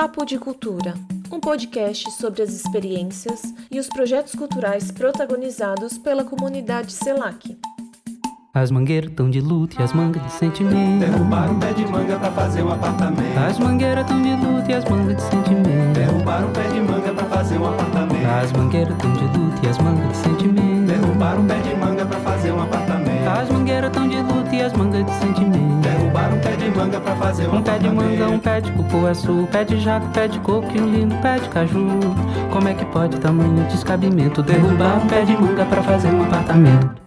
Papo de Cultura, um podcast sobre as experiências e os projetos culturais protagonizados pela comunidade CELAC. As mangueiras tão de luto e as mangas de sentimento. Derrubaram um pé de manga pra fazer um apartamento. As mangueiras tão de luto e as mangas de sentimento. Derrubaram um pé de manga pra fazer um apartamento. As mangueiras tão de luto e as mangas de sentimento. Derrubaram um pé de manga pra fazer um apartamento. As mangueiras tão de luto e as mangas de sentimento. Derrubaram um pé de manga pra fazer um Um pé de manga, um pé de cupuaçu, um pé de jaco, pé de coco e um lindo pé de caju. Como é que pode tamanho descabimento? Derrubar um pé de manga pra fazer um apartamento.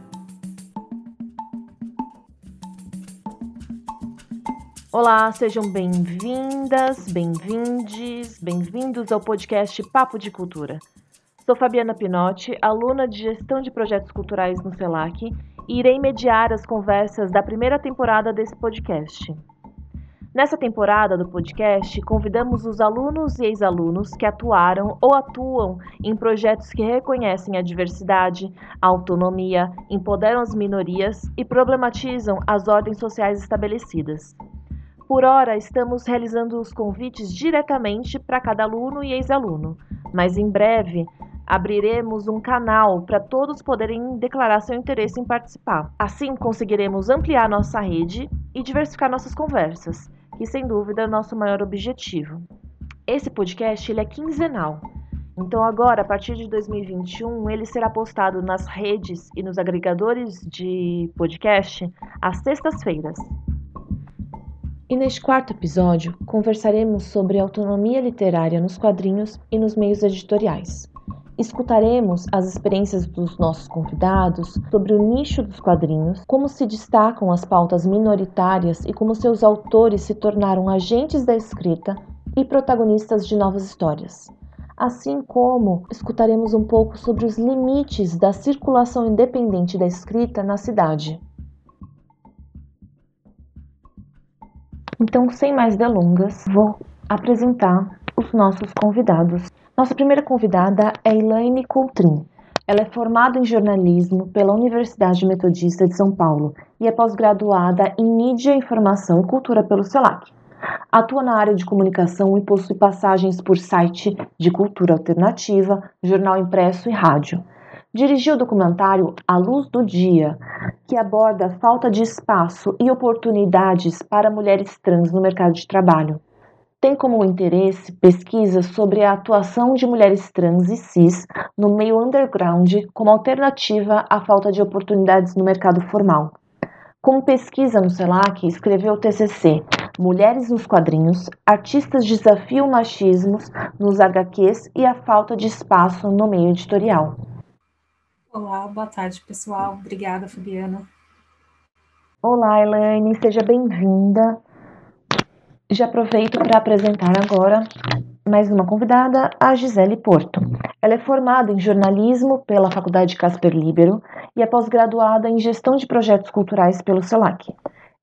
Olá, sejam bem-vindas, bem-vindes, bem-vindos ao podcast Papo de Cultura. Sou Fabiana Pinotti, aluna de Gestão de Projetos Culturais no CELAC irei mediar as conversas da primeira temporada desse podcast. Nessa temporada do podcast, convidamos os alunos e ex-alunos que atuaram ou atuam em projetos que reconhecem a diversidade, a autonomia, empoderam as minorias e problematizam as ordens sociais estabelecidas. Por hora, estamos realizando os convites diretamente para cada aluno e ex-aluno, mas em breve abriremos um canal para todos poderem declarar seu interesse em participar. Assim, conseguiremos ampliar nossa rede e diversificar nossas conversas, que sem dúvida é nosso maior objetivo. Esse podcast ele é quinzenal. Então agora, a partir de 2021, ele será postado nas redes e nos agregadores de podcast às sextas-feiras. E neste quarto episódio, conversaremos sobre autonomia literária nos quadrinhos e nos meios editoriais. Escutaremos as experiências dos nossos convidados sobre o nicho dos quadrinhos, como se destacam as pautas minoritárias e como seus autores se tornaram agentes da escrita e protagonistas de novas histórias. Assim como escutaremos um pouco sobre os limites da circulação independente da escrita na cidade. Então, sem mais delongas, vou apresentar os nossos convidados. Nossa primeira convidada é Elaine Coutrin. Ela é formada em jornalismo pela Universidade Metodista de São Paulo e é pós-graduada em mídia, informação e cultura pelo CELAC. Atua na área de comunicação e possui passagens por site de cultura alternativa, jornal impresso e rádio. Dirigiu o documentário A Luz do Dia, que aborda a falta de espaço e oportunidades para mulheres trans no mercado de trabalho. Tem como interesse pesquisas sobre a atuação de mulheres trans e cis no meio underground como alternativa à falta de oportunidades no mercado formal. Como pesquisa no CELAC, escreveu o TCC Mulheres nos Quadrinhos, Artistas desafiam machismos nos HQs e a falta de espaço no meio editorial. Olá, boa tarde, pessoal. Obrigada, Fabiana. Olá, Elaine, seja bem-vinda. Já aproveito para apresentar agora mais uma convidada, a Gisele Porto. Ela é formada em jornalismo pela Faculdade Casper Libero e é pós-graduada em gestão de projetos culturais pelo CELAC.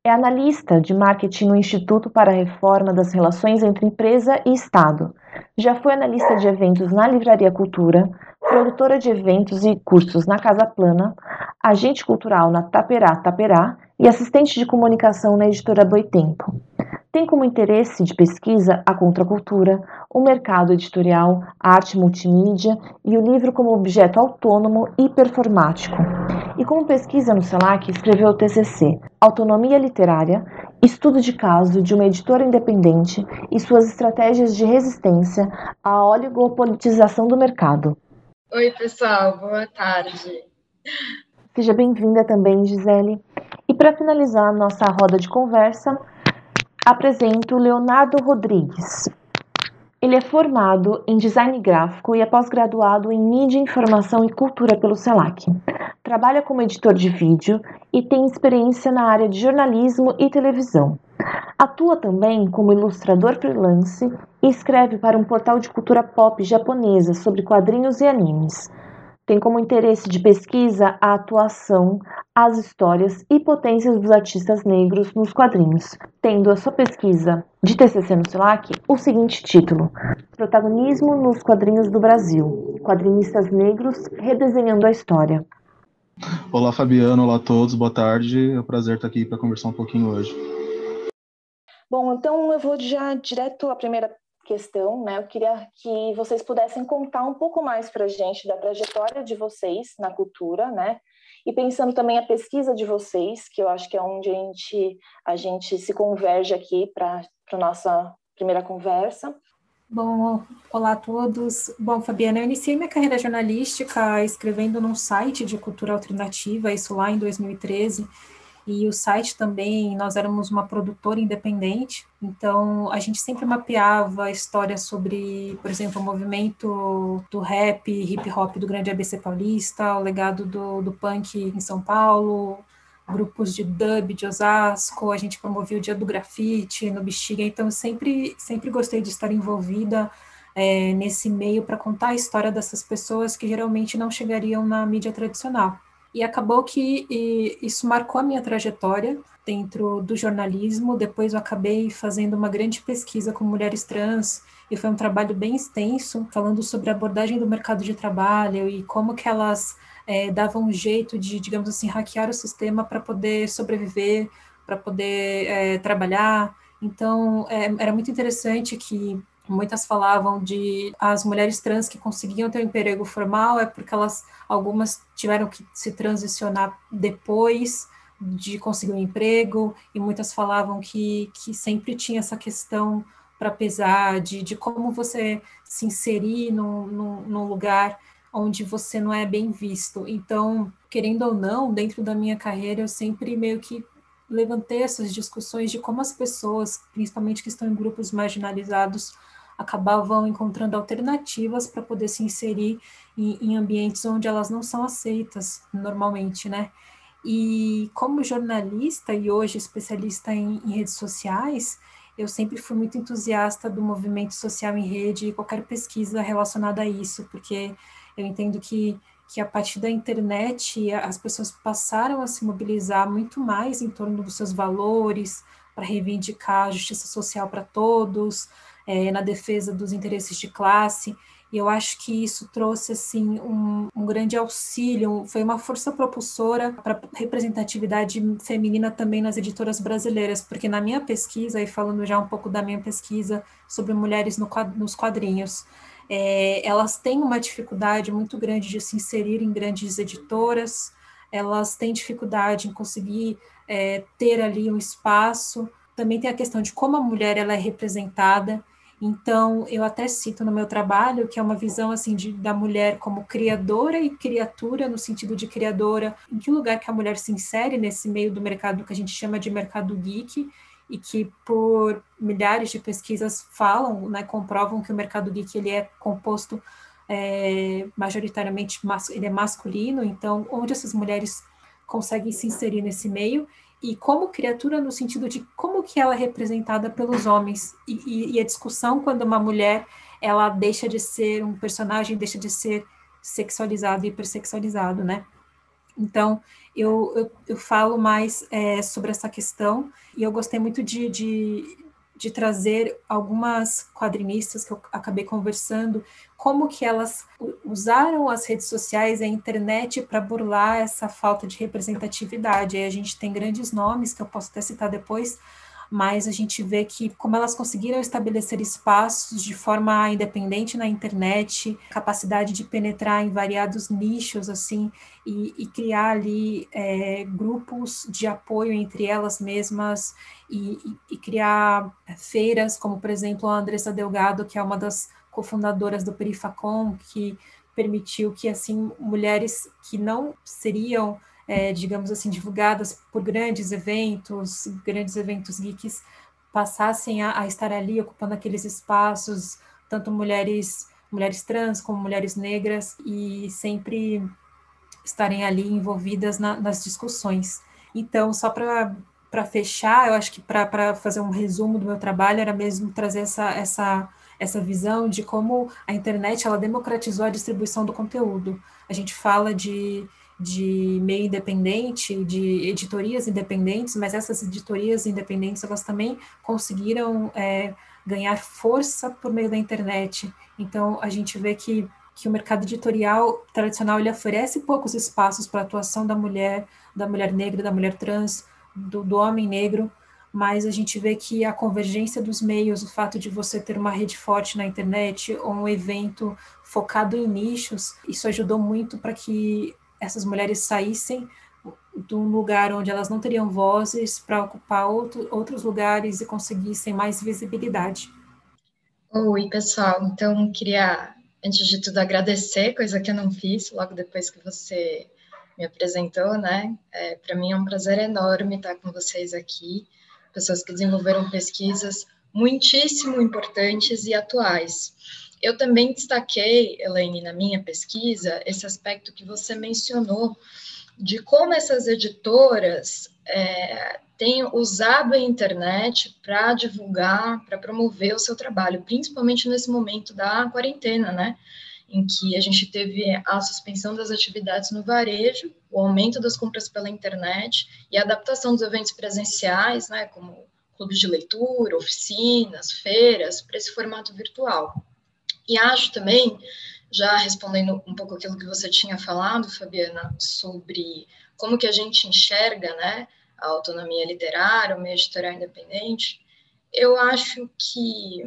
É analista de marketing no Instituto para a Reforma das Relações entre Empresa e Estado. Já foi analista de eventos na Livraria Cultura, produtora de eventos e cursos na Casa Plana, agente cultural na Taperá Taperá e assistente de comunicação na editora Boitempo. Tem como interesse de pesquisa a contracultura, o mercado editorial, a arte multimídia e o livro como objeto autônomo e performático. E como pesquisa no CELAC, escreveu o TCC Autonomia Literária, Estudo de caso de uma editora independente e suas estratégias de resistência à oligopolitização do mercado. Oi, pessoal, boa tarde. Seja bem-vinda também, Gisele. E para finalizar a nossa roda de conversa, apresento Leonardo Rodrigues. Ele é formado em design gráfico e é pós-graduado em mídia, informação e cultura pelo CELAC. Trabalha como editor de vídeo e tem experiência na área de jornalismo e televisão. Atua também como ilustrador freelance e escreve para um portal de cultura pop japonesa sobre quadrinhos e animes. Tem como interesse de pesquisa a atuação, as histórias e potências dos artistas negros nos quadrinhos, tendo a sua pesquisa de TCC no CELAC o seguinte título: Protagonismo nos quadrinhos do Brasil. Quadrinistas negros redesenhando a história. Olá, Fabiano. Olá a todos. Boa tarde. É um prazer estar aqui para conversar um pouquinho hoje. Bom, então eu vou já direto à primeira questão, né? Eu queria que vocês pudessem contar um pouco mais para a gente da trajetória de vocês na cultura, né? E pensando também a pesquisa de vocês, que eu acho que é onde a gente, a gente se converge aqui para a nossa primeira conversa. Bom, olá a todos. Bom, Fabiana, eu iniciei minha carreira jornalística escrevendo num site de cultura alternativa, isso lá em 2013 e o site também, nós éramos uma produtora independente, então a gente sempre mapeava histórias sobre, por exemplo, o movimento do rap, hip hop do grande ABC paulista, o legado do, do punk em São Paulo, grupos de dub de Osasco, a gente promovia o dia do grafite no Bexiga, então sempre, sempre gostei de estar envolvida é, nesse meio para contar a história dessas pessoas que geralmente não chegariam na mídia tradicional. E acabou que e, isso marcou a minha trajetória dentro do jornalismo. Depois eu acabei fazendo uma grande pesquisa com mulheres trans e foi um trabalho bem extenso, falando sobre a abordagem do mercado de trabalho e como que elas é, davam um jeito de, digamos assim, hackear o sistema para poder sobreviver, para poder é, trabalhar. Então, é, era muito interessante que Muitas falavam de as mulheres trans que conseguiam ter um emprego formal é porque elas algumas tiveram que se transicionar depois de conseguir um emprego e muitas falavam que, que sempre tinha essa questão para pesar de, de como você se inserir num, num, num lugar onde você não é bem visto. Então, querendo ou não, dentro da minha carreira, eu sempre meio que levantei essas discussões de como as pessoas, principalmente que estão em grupos marginalizados, acabavam encontrando alternativas para poder se inserir em, em, ambientes onde elas não são aceitas normalmente, né? E como jornalista e hoje especialista em, em redes sociais, eu sempre fui muito entusiasta do movimento social em rede e qualquer pesquisa relacionada a isso, porque eu entendo que que a partir da internet as pessoas passaram a se mobilizar muito mais em torno dos seus valores, para reivindicar a justiça social para todos, é, na defesa dos interesses de classe, e eu acho que isso trouxe assim um, um grande auxílio, foi uma força propulsora para representatividade feminina também nas editoras brasileiras, porque na minha pesquisa, e falando já um pouco da minha pesquisa sobre mulheres no, nos quadrinhos, é, elas têm uma dificuldade muito grande de se inserir em grandes editoras, elas têm dificuldade em conseguir é, ter ali um espaço. Também tem a questão de como a mulher ela é representada. Então, eu até cito no meu trabalho que é uma visão assim de, da mulher como criadora e criatura, no sentido de criadora, em que lugar que a mulher se insere nesse meio do mercado que a gente chama de mercado geek, e que por milhares de pesquisas falam, né, comprovam que o mercado geek ele é composto é, majoritariamente ele é masculino, então onde essas mulheres conseguem se inserir nesse meio e como criatura no sentido de como que ela é representada pelos homens e, e, e, a discussão quando uma mulher ela deixa de ser um personagem deixa de ser sexualizado e hipersexualizado, né? Então eu, eu, eu falo mais é, sobre essa questão e eu gostei muito de, de, de trazer algumas quadrinistas que eu acabei conversando, como que elas usaram as redes sociais e a internet para burlar essa falta de representatividade. Aí a gente tem grandes nomes que eu posso até citar depois, mas a gente vê que como elas conseguiram estabelecer espaços de forma independente na internet, capacidade de penetrar em variados nichos assim e, e criar ali é, grupos de apoio entre elas mesmas e, e, e criar feiras, como por exemplo a Andressa Delgado, que é uma das cofundadoras do Perifacom, que permitiu que assim mulheres que não seriam é, digamos assim, divulgadas por grandes eventos, grandes eventos geeks, passassem a, a, estar ali ocupando aqueles espaços, tanto mulheres, mulheres trans como mulheres negras, e sempre estarem ali envolvidas na, nas discussões. Então, só para fechar, eu acho que para fazer um resumo do meu trabalho, era mesmo trazer essa, essa, essa visão de como a internet ela democratizou a distribuição do conteúdo. A gente fala de de meio independente, de editorias independentes, mas essas editorias independentes elas também conseguiram é, ganhar força por meio da internet. Então a gente vê que que o mercado editorial tradicional ele oferece poucos espaços para a atuação da mulher, da mulher negra, da mulher trans, do, do homem negro, mas a gente vê que a convergência dos meios, o fato de você ter uma rede forte na internet ou um evento focado em nichos, isso ajudou muito para que essas mulheres saíssem de um lugar onde elas não teriam vozes para ocupar outro, outros lugares e conseguissem mais visibilidade. Oi, pessoal. Então, queria, antes de tudo, agradecer, coisa que eu não fiz logo depois que você me apresentou, né? É, para mim é um prazer enorme estar com vocês aqui, pessoas que desenvolveram pesquisas muitíssimo importantes e atuais. Eu também destaquei, Elaine, na minha pesquisa, esse aspecto que você mencionou de como essas editoras é, têm usado a internet para divulgar, para promover o seu trabalho, principalmente nesse momento da quarentena, né? Em que a gente teve a suspensão das atividades no varejo, o aumento das compras pela internet e a adaptação dos eventos presenciais, né, como clubes de leitura, oficinas, feiras, para esse formato virtual. E acho também já respondendo um pouco aquilo que você tinha falado, Fabiana, sobre como que a gente enxerga, né, a autonomia literária, o meio editorial independente, eu acho que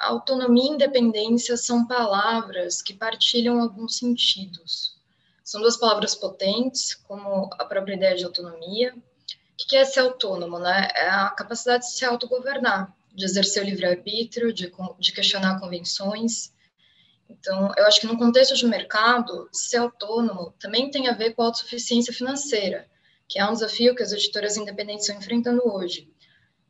autonomia e independência são palavras que partilham alguns sentidos. São duas palavras potentes, como a própria ideia de autonomia. O que é ser autônomo? Né? É a capacidade de se autogovernar, de exercer o livre-arbítrio, de, de questionar convenções, então, eu acho que no contexto de mercado, ser autônomo também tem a ver com a autossuficiência financeira, que é um desafio que as editoras independentes estão enfrentando hoje.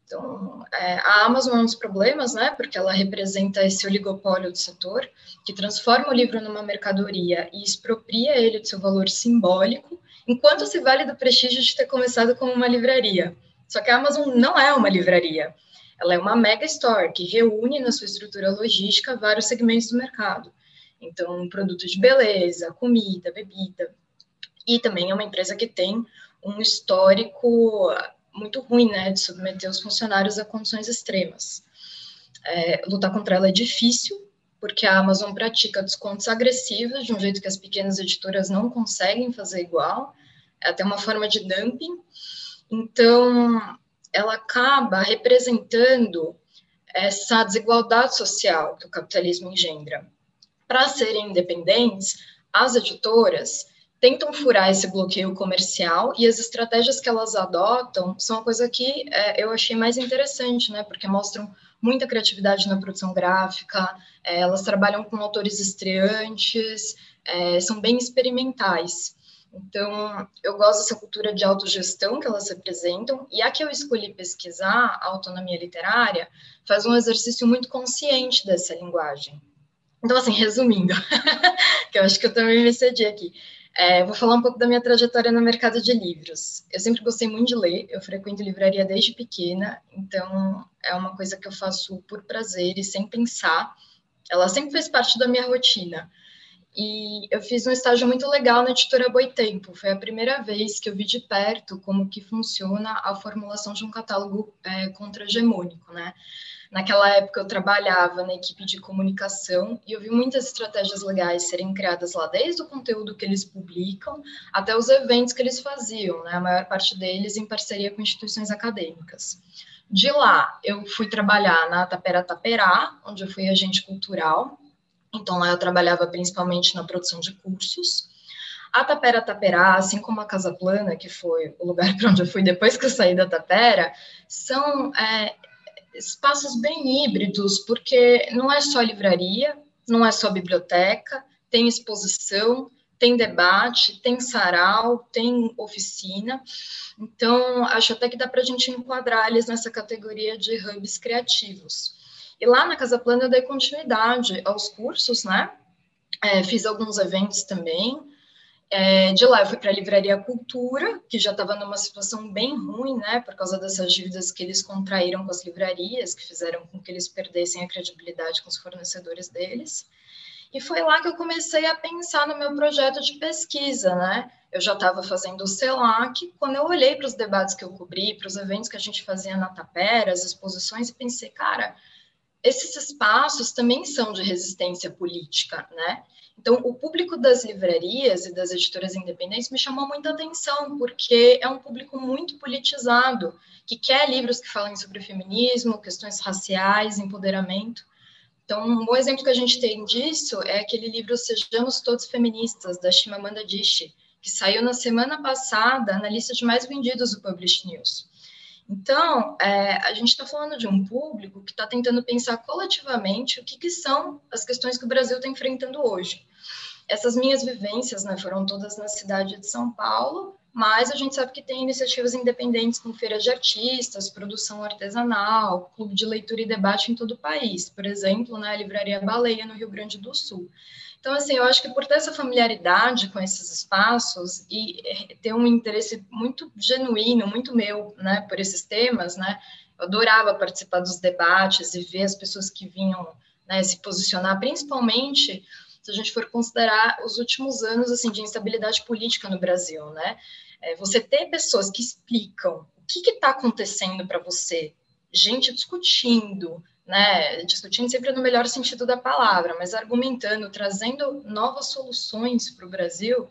Então, é, a Amazon é um dos problemas, né, porque ela representa esse oligopólio do setor, que transforma o livro numa mercadoria e expropria ele do seu valor simbólico, enquanto se vale do prestígio de ter começado como uma livraria. Só que a Amazon não é uma livraria. Ela é uma mega store que reúne na sua estrutura logística vários segmentos do mercado. Então, produtos de beleza, comida, bebida. E também é uma empresa que tem um histórico muito ruim, né, de submeter os funcionários a condições extremas. É, lutar contra ela é difícil, porque a Amazon pratica descontos agressivos, de um jeito que as pequenas editoras não conseguem fazer igual, é até uma forma de dumping. Então, ela acaba representando essa desigualdade social que o capitalismo engendra. Para serem independentes, as editoras tentam furar esse bloqueio comercial e as estratégias que elas adotam são uma coisa que é, eu achei mais interessante, né? Porque mostram muita criatividade na produção gráfica, é, elas trabalham com autores estreantes, é, são bem experimentais. Então, eu gosto dessa cultura de autogestão que elas representam, e a que eu escolhi pesquisar, a autonomia literária, faz um exercício muito consciente dessa linguagem. Então, assim, resumindo, que eu acho que eu também me cedi aqui, é, vou falar um pouco da minha trajetória no mercado de livros. Eu sempre gostei muito de ler, eu frequento livraria desde pequena, então é uma coisa que eu faço por prazer e sem pensar. Ela sempre fez parte da minha rotina. E eu fiz um estágio muito legal na editora Boitempo. Foi a primeira vez que eu vi de perto como que funciona a formulação de um catálogo é, contra-hegemônico, né? Naquela época eu trabalhava na equipe de comunicação e eu vi muitas estratégias legais serem criadas lá, desde o conteúdo que eles publicam até os eventos que eles faziam, né? A maior parte deles em parceria com instituições acadêmicas. De lá, eu fui trabalhar na Tapera Taperá, onde eu fui agente cultural, então, lá eu trabalhava principalmente na produção de cursos. A Tapera Taperá, assim como a Casa Plana, que foi o lugar para onde eu fui depois que eu saí da Tapera, são é, espaços bem híbridos, porque não é só livraria, não é só biblioteca, tem exposição, tem debate, tem sarau, tem oficina. Então, acho até que dá para a gente enquadrar eles nessa categoria de hubs criativos. E lá na Casa Plana eu dei continuidade aos cursos, né? É, fiz alguns eventos também. É, de lá eu fui para a Livraria Cultura, que já estava numa situação bem ruim, né? Por causa dessas dívidas que eles contraíram com as livrarias, que fizeram com que eles perdessem a credibilidade com os fornecedores deles. E foi lá que eu comecei a pensar no meu projeto de pesquisa, né? Eu já estava fazendo o CELAC, quando eu olhei para os debates que eu cobri, para os eventos que a gente fazia na Tapera, as exposições, e pensei, cara, esses espaços também são de resistência política, né? Então, o público das livrarias e das editoras independentes me chamou muita atenção, porque é um público muito politizado, que quer livros que falem sobre feminismo, questões raciais, empoderamento. Então, um bom exemplo que a gente tem disso é aquele livro Sejamos Todos Feministas, da Chimamanda Adichie, que saiu na semana passada na lista de mais vendidos do Publish News. Então, é, a gente está falando de um público que está tentando pensar coletivamente o que, que, são as questões que o Brasil está enfrentando hoje. Essas minhas vivências né, foram todas na cidade de São Paulo, mas a gente sabe que tem iniciativas independentes com feiras de artistas, produção artesanal, clube de leitura e debate em todo o país. Por exemplo, né, Livraria Baleia, no Rio Grande do Sul. Então, assim, eu acho que por ter essa familiaridade com esses espaços e eh, ter um interesse muito genuíno, muito meu, né, por esses temas, né, eu adorava participar dos debates e ver as pessoas que vinham né, se posicionar, principalmente se a gente for considerar os últimos anos, assim, de instabilidade política no Brasil, né, é, você ter pessoas que explicam o que está acontecendo para você, gente discutindo, né, discutindo sempre no melhor sentido da palavra, mas argumentando, trazendo novas soluções para o Brasil,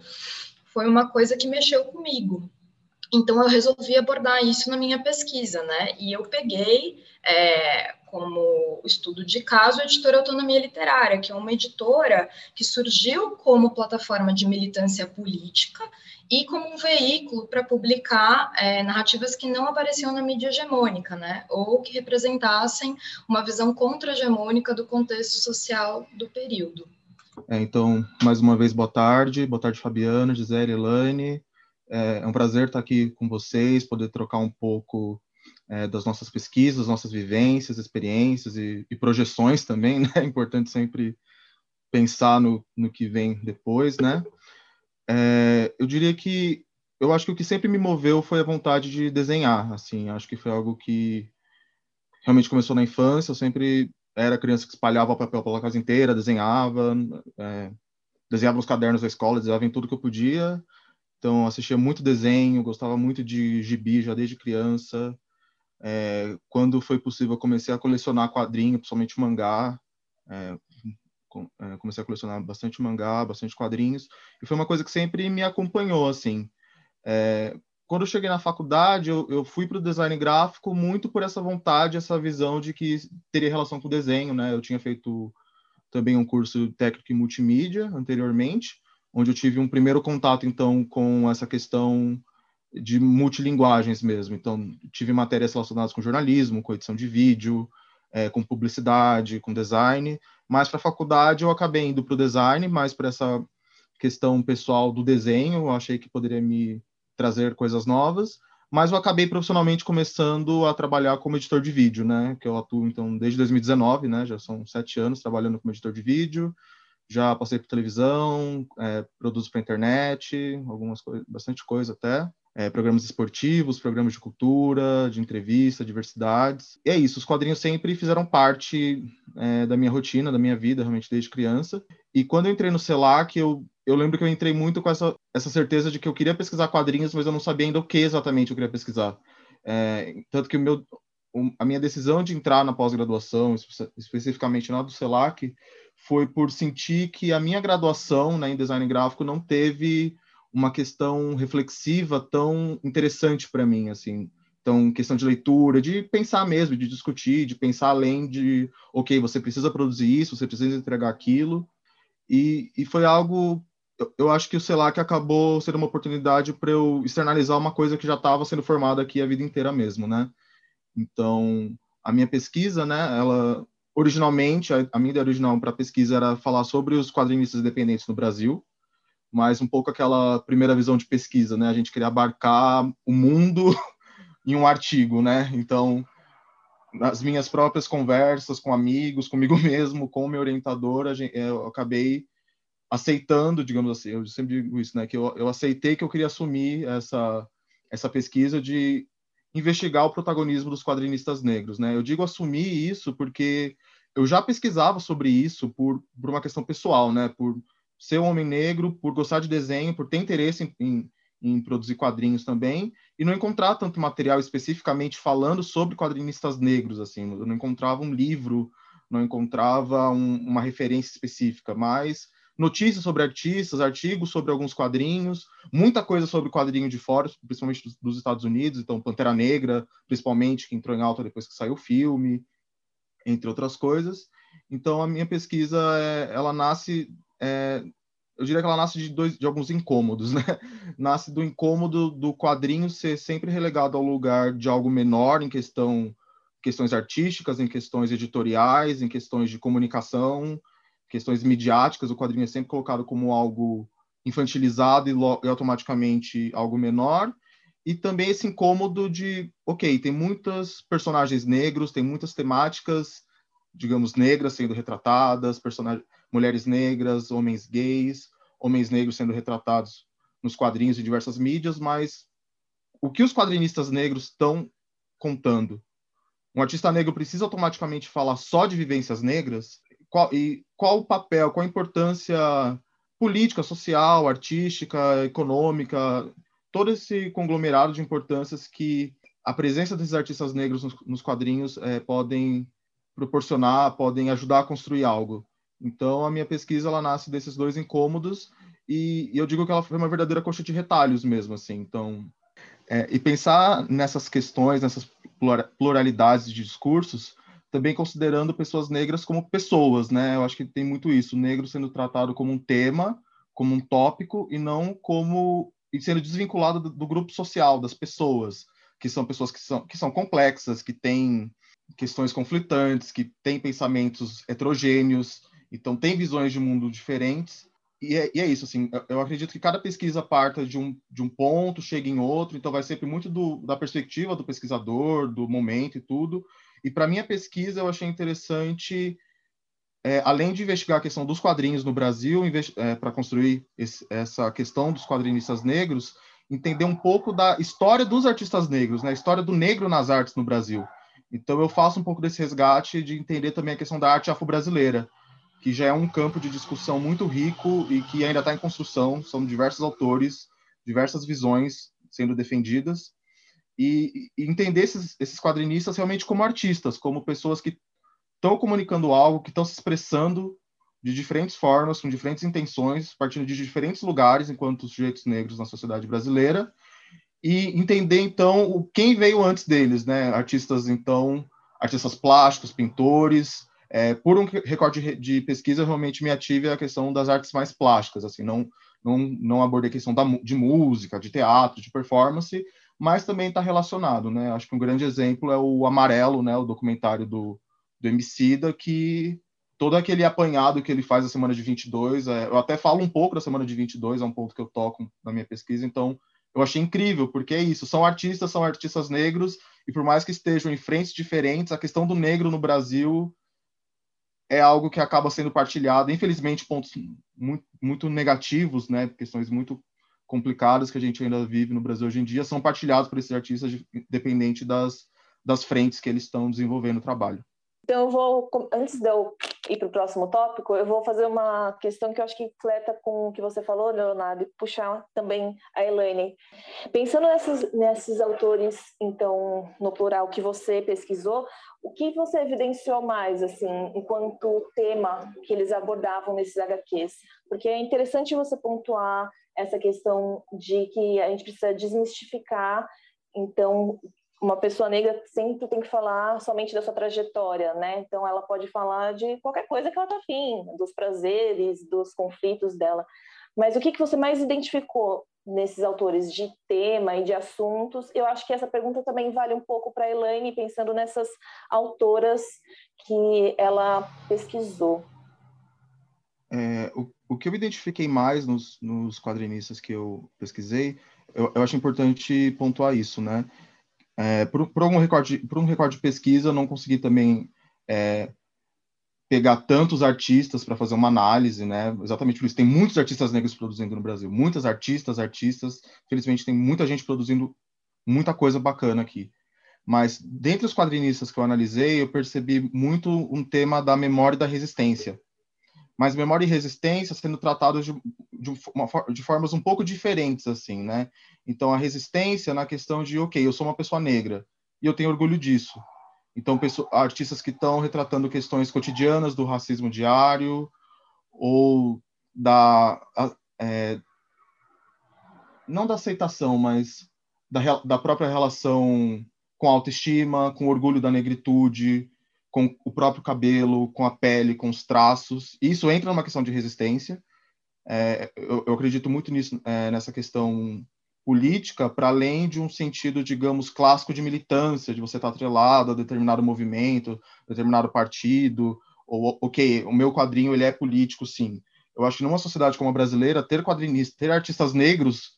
foi uma coisa que mexeu comigo. Então eu resolvi abordar isso na minha pesquisa, né? E eu peguei é, como estudo de caso a editora Autonomia Literária, que é uma editora que surgiu como plataforma de militância política e como um veículo para publicar é, narrativas que não apareciam na mídia hegemônica, né, ou que representassem uma visão contra-hegemônica do contexto social do período. É, então, mais uma vez, boa tarde, boa tarde, Fabiana, Gisele, Elaine. É, é um prazer estar aqui com vocês, poder trocar um pouco é, das nossas pesquisas, nossas vivências, experiências e, e projeções também, né? É importante sempre pensar no, no que vem depois, né? É, eu diria que eu acho que o que sempre me moveu foi a vontade de desenhar, assim, acho que foi algo que realmente começou na infância, eu sempre era criança que espalhava papel pela casa inteira, desenhava, é, desenhava nos cadernos da escola, desenhava em tudo que eu podia, então assistia muito desenho, gostava muito de gibi já desde criança, é, quando foi possível comecei a colecionar quadrinhos, principalmente mangá, é, é, comecei a colecionar bastante mangá, bastante quadrinhos, e foi uma coisa que sempre me acompanhou, assim. É, quando eu cheguei na faculdade, eu, eu fui para o design gráfico muito por essa vontade, essa visão de que teria relação com o desenho, né? Eu tinha feito também um curso técnico em multimídia anteriormente, onde eu tive um primeiro contato, então, com essa questão de multilinguagens mesmo. Então, tive matérias relacionadas com jornalismo, com edição de vídeo, é, com publicidade, com design, mas para a faculdade eu acabei indo para o design, mais para essa questão pessoal do desenho, eu achei que poderia me trazer coisas novas, mas eu acabei profissionalmente começando a trabalhar como editor de vídeo, né, que eu atuo então desde 2019, né, já são sete anos trabalhando como editor de vídeo, já passei por televisão, é, produzo para internet, algumas coisas, bastante coisa até, é, programas esportivos, programas de cultura, de entrevista, diversidades. E é isso, os quadrinhos sempre fizeram parte é, da minha rotina, da minha vida, realmente desde criança. E quando eu entrei no CELAC, eu, eu lembro que eu entrei muito com essa, essa certeza de que eu queria pesquisar quadrinhos, mas eu não sabia ainda o que exatamente eu queria pesquisar. É, tanto que o meu, a minha decisão de entrar na pós-graduação, especificamente na do CELAC, foi por sentir que a minha graduação né, em design gráfico não teve uma questão reflexiva tão interessante para mim, assim. Então, questão de leitura, de pensar mesmo, de discutir, de pensar além de, ok, você precisa produzir isso, você precisa entregar aquilo. E, e foi algo, eu, acho que o CELAC acabou sendo uma oportunidade para eu externalizar uma coisa que já estava sendo formada aqui a vida inteira mesmo, né? Então, a minha pesquisa, né, ela originalmente, a, a minha ideia original para pesquisa era falar sobre os quadrinistas independentes no Brasil, mas um pouco aquela primeira visão de pesquisa, né? A gente queria abarcar o mundo em um artigo, né? Então, nas minhas próprias conversas com amigos, comigo mesmo, com o meu orientador, eu acabei aceitando, digamos assim, eu sempre digo isso, né? Que eu, eu aceitei que eu queria assumir essa essa pesquisa de investigar o protagonismo dos quadrinistas negros, né? Eu digo assumir isso porque eu já pesquisava sobre isso por, por uma questão pessoal, né? Por ser um homem negro, por gostar de desenho, por ter interesse em, em, em, produzir quadrinhos também, e não encontrar tanto material especificamente falando sobre quadrinistas negros, assim, eu não encontrava um livro não encontrava um, uma referência específica, mas notícias sobre artistas, artigos sobre alguns quadrinhos, muita coisa sobre quadrinho de fora, principalmente dos, dos Estados Unidos, então Pantera Negra, principalmente, que entrou em alta depois que saiu o filme, entre outras coisas. Então a minha pesquisa, é, ela nasce, é, eu diria que ela nasce de, dois, de alguns incômodos, né? Nasce do incômodo do quadrinho ser sempre relegado ao lugar de algo menor em questão questões artísticas, em questões editoriais, em questões de comunicação, questões midiáticas, o quadrinho é sempre colocado como algo infantilizado e, e automaticamente algo menor. E também esse incômodo de, ok, tem muitos personagens negros, tem muitas temáticas, digamos, negras sendo retratadas, mulheres negras, homens gays, homens negros sendo retratados nos quadrinhos de diversas mídias, mas o que os quadrinistas negros estão contando? Um artista negro precisa automaticamente falar só de vivências negras? Qual, e qual o papel, qual a importância política, social, artística, econômica, todo esse conglomerado de importâncias que a presença desses artistas negros nos, nos quadrinhos é, podem proporcionar, podem ajudar a construir algo. Então, a minha pesquisa ela nasce desses dois incômodos e, e eu digo que ela foi uma verdadeira coxa de retalhos mesmo, assim. Então, é, e pensar nessas questões, nessas pluralidades de discursos, também considerando pessoas negras como pessoas, né? Eu acho que tem muito isso, negro sendo tratado como um tema, como um tópico e não como e sendo desvinculado do, do grupo social das pessoas, que são pessoas que são que são complexas, que têm questões conflitantes, que têm pensamentos heterogêneos, então têm visões de mundo diferentes. E é, e é, isso, assim, eu acredito que cada pesquisa parta de um, de um ponto, chega em outro, então vai sempre muito do, da perspectiva do pesquisador, do momento e tudo, e para minha pesquisa, eu achei interessante, é, além de investigar a questão dos quadrinhos no Brasil, é, para construir esse, essa questão dos quadrinistas negros, entender um pouco da história dos artistas negros, né? a história do negro nas artes no Brasil. Então, eu faço um pouco desse resgate de entender também a questão da arte afro-brasileira, que já é um campo de discussão muito rico e que ainda está em construção. São diversos autores, diversas visões sendo defendidas e, e entender esses, esses quadrinistas realmente como artistas, como pessoas que estão comunicando algo, que estão se expressando de diferentes formas, com diferentes intenções, partindo de diferentes lugares, enquanto sujeitos negros na sociedade brasileira, e entender então quem veio antes deles, né? Artistas então, artistas plásticos, pintores. É, por um recorte de, pesquisa, realmente me ative a questão das artes mais plásticas, assim, não não não abordei a questão da, de música, de teatro, de performance, mas também está relacionado, né? Acho que um grande exemplo é o Amarelo, né? O documentário do, do Emicida, que todo aquele apanhado que ele faz na semana de 22, é, eu até falo um pouco da semana de 22, é um ponto que eu toco na minha pesquisa, então eu achei incrível, porque é isso, são artistas, são artistas negros, e por mais que estejam em frentes diferentes, a questão do negro no Brasil é algo que acaba sendo partilhado, infelizmente pontos muito, muito negativos, né, questões muito complicadas que a gente ainda vive no Brasil hoje em dia são partilhados por esses artistas, independente das, das frentes que eles estão desenvolvendo o trabalho. Então, eu vou, antes de eu ir para o próximo tópico, eu vou fazer uma questão que eu acho que fleta com o que você falou, Leonardo, e puxar também a Elaine. Pensando nessas, nesses autores, então, no plural, que você pesquisou, o que você evidenciou mais, assim, enquanto tema que eles abordavam nesses HQs? Porque é interessante você pontuar essa questão de que a gente precisa desmistificar, então, uma pessoa negra sempre tem que falar somente da sua trajetória, né? Então, ela pode falar de qualquer coisa que ela tá afim, dos prazeres, dos conflitos dela. Mas o que, que você mais identificou nesses autores de tema e de assuntos? Eu acho que essa pergunta também vale um pouco para a Elaine, pensando nessas autoras que ela pesquisou. É, o, o que eu identifiquei mais nos, nos quadrinistas que eu pesquisei, eu, eu acho importante pontuar isso, né? É, por, por, recorde, por um recorde de pesquisa, eu não consegui também é, pegar tantos artistas para fazer uma análise, né? Exatamente por isso. Tem muitos artistas negros produzindo no Brasil, muitas artistas, artistas. Felizmente, tem muita gente produzindo muita coisa bacana aqui. Mas, dentre os quadrinistas que eu analisei, eu percebi muito um tema da memória e da resistência mas memória e resistência sendo tratados de, de, de, formas um pouco diferentes, assim, né? Então, a resistência na questão de, ok, eu sou uma pessoa negra e eu tenho orgulho disso. Então, pessoas, artistas que estão retratando questões cotidianas do racismo diário ou da é, não da aceitação, mas da, da própria relação com autoestima, com orgulho da negritude, com o próprio cabelo, com a pele, com os traços. Isso entra numa questão de resistência. É, eu, eu, acredito muito nisso, é, nessa questão política, para além de um sentido, digamos, clássico de militância, de você estar atrelado a determinado movimento, determinado partido, ou, ok, o meu quadrinho ele é político, sim. Eu acho que numa sociedade como a brasileira, ter quadrinistas, ter artistas negros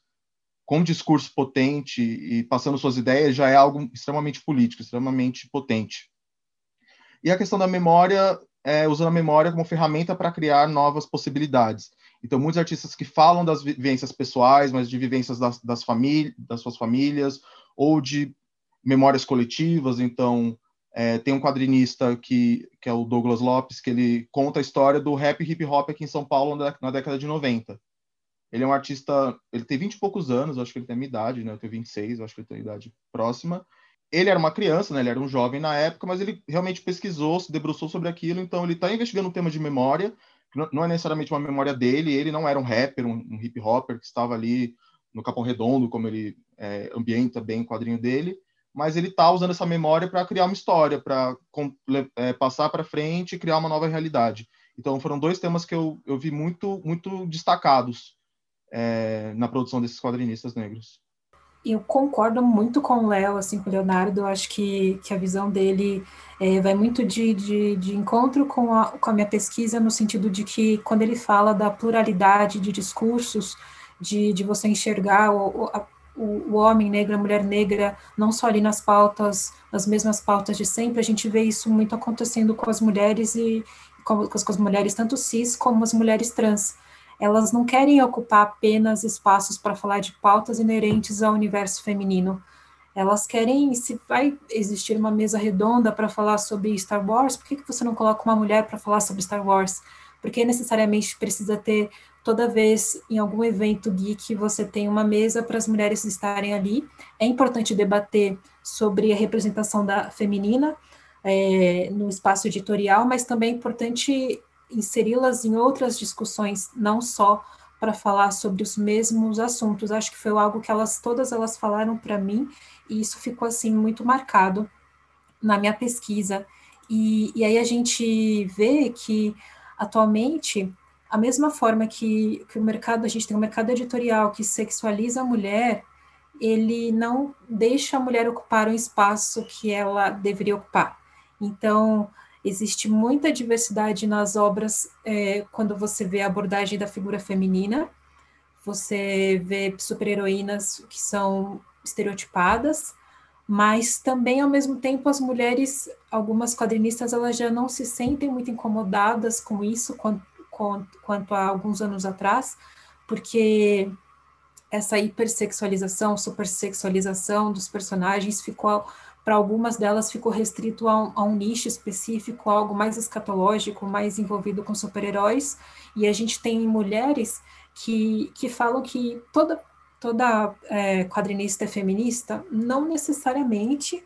com discurso potente e passando suas ideias já é algo extremamente político, extremamente potente. E a questão da memória, é, usando a memória como ferramenta para criar novas possibilidades. Então, muitos artistas que falam das vivências pessoais, mas de vivências das, das, das suas famílias, ou de memórias coletivas. Então, é, tem um quadrinista que, que é o Douglas Lopes, que ele conta a história do rap hip hop aqui em São Paulo na, na década de 90. Ele é um artista, ele tem 20 e poucos anos, acho que ele tem a minha idade, né? Eu tenho 26, acho que ele tem a idade próxima ele era uma criança, né? Ele era um jovem na época, mas ele realmente pesquisou, se debruçou sobre aquilo. Então ele está investigando um tema de memória, não é necessariamente uma memória dele. Ele não era um rapper, um, um hip hopper que estava ali no Capão Redondo, como ele é, ambienta bem o quadrinho dele. Mas ele está usando essa memória para criar uma história, para é, passar para frente e criar uma nova realidade. Então foram dois temas que eu, eu vi muito muito destacados é, na produção desses quadrinistas negros eu concordo muito com o Léo, assim, com o Leonardo, eu acho que, que a visão dele é, vai muito de, de, de encontro com a, com a minha pesquisa, no sentido de que quando ele fala da pluralidade de discursos, de, de você enxergar o, o, o homem negro, a mulher negra, não só ali nas pautas, nas mesmas pautas de sempre, a gente vê isso muito acontecendo com as mulheres e com, com as mulheres tanto cis como as mulheres trans elas não querem ocupar apenas espaços para falar de pautas inerentes ao universo feminino. Elas querem, se vai existir uma mesa redonda para falar sobre Star Wars, por que, que você não coloca uma mulher para falar sobre Star Wars? Porque necessariamente precisa ter, toda vez em algum evento geek, você tem uma mesa para as mulheres estarem ali. É importante debater sobre a representação da feminina é, no espaço editorial, mas também é importante inseri-las em outras discussões, não só para falar sobre os mesmos assuntos. Acho que foi algo que elas todas elas falaram para mim e isso ficou assim muito marcado na minha pesquisa. E, e aí a gente vê que atualmente a mesma forma que, que o mercado, a gente tem um mercado editorial que sexualiza a mulher, ele não deixa a mulher ocupar um espaço que ela deveria ocupar. Então, Existe muita diversidade nas obras é, quando você vê a abordagem da figura feminina. Você vê super-heroínas que são estereotipadas, mas também, ao mesmo tempo, as mulheres, algumas quadrinistas, elas já não se sentem muito incomodadas com isso quanto, quanto, quanto a alguns anos atrás, porque essa hipersexualização, supersexualização dos personagens ficou para algumas delas ficou restrito a um, a um, nicho específico, algo mais escatológico, mais envolvido com super-heróis, e a gente tem mulheres que, que falam que toda, toda é, quadrinista é feminista, não necessariamente,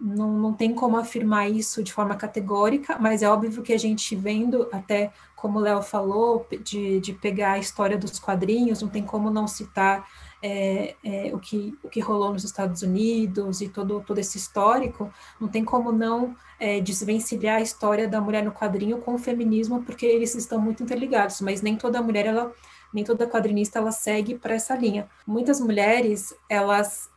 não, não tem como afirmar isso de forma categórica, mas é óbvio que a gente vendo, até como o Léo falou, de, de pegar a história dos quadrinhos, não tem como não citar é, é, o, que, o que rolou nos Estados Unidos e todo, todo esse histórico, não tem como não é, desvencilhar a história da mulher no quadrinho com o feminismo, porque eles estão muito interligados, mas nem toda mulher, ela, nem toda quadrinista, ela segue para essa linha. Muitas mulheres, elas,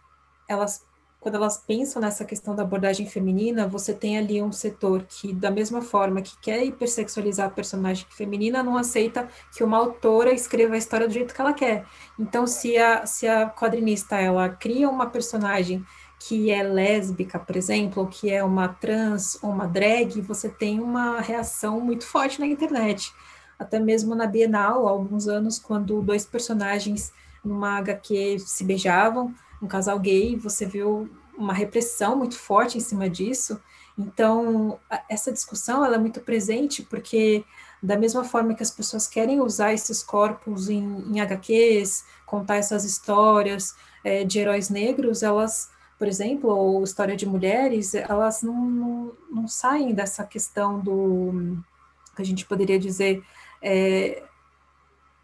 elas quando elas pensam nessa questão da abordagem feminina, você tem ali um setor que, da mesma forma que quer hipersexualizar a personagem feminina, não aceita que uma autora escreva a história do jeito que ela quer. Então, se a, se a quadrinista ela cria uma personagem que é lésbica, por exemplo, ou que é uma trans ou uma drag, você tem uma reação muito forte na internet. Até mesmo na Bienal, há alguns anos, quando dois personagens numa HQ se beijavam, um casal gay, você viu uma repressão muito forte em cima disso. Então, essa discussão ela é muito presente porque, da mesma forma que as pessoas querem usar esses corpos em, em HQs, contar essas histórias é, de heróis negros, elas, por exemplo, ou História de Mulheres, elas não, não, não saem dessa questão do que a gente poderia dizer é,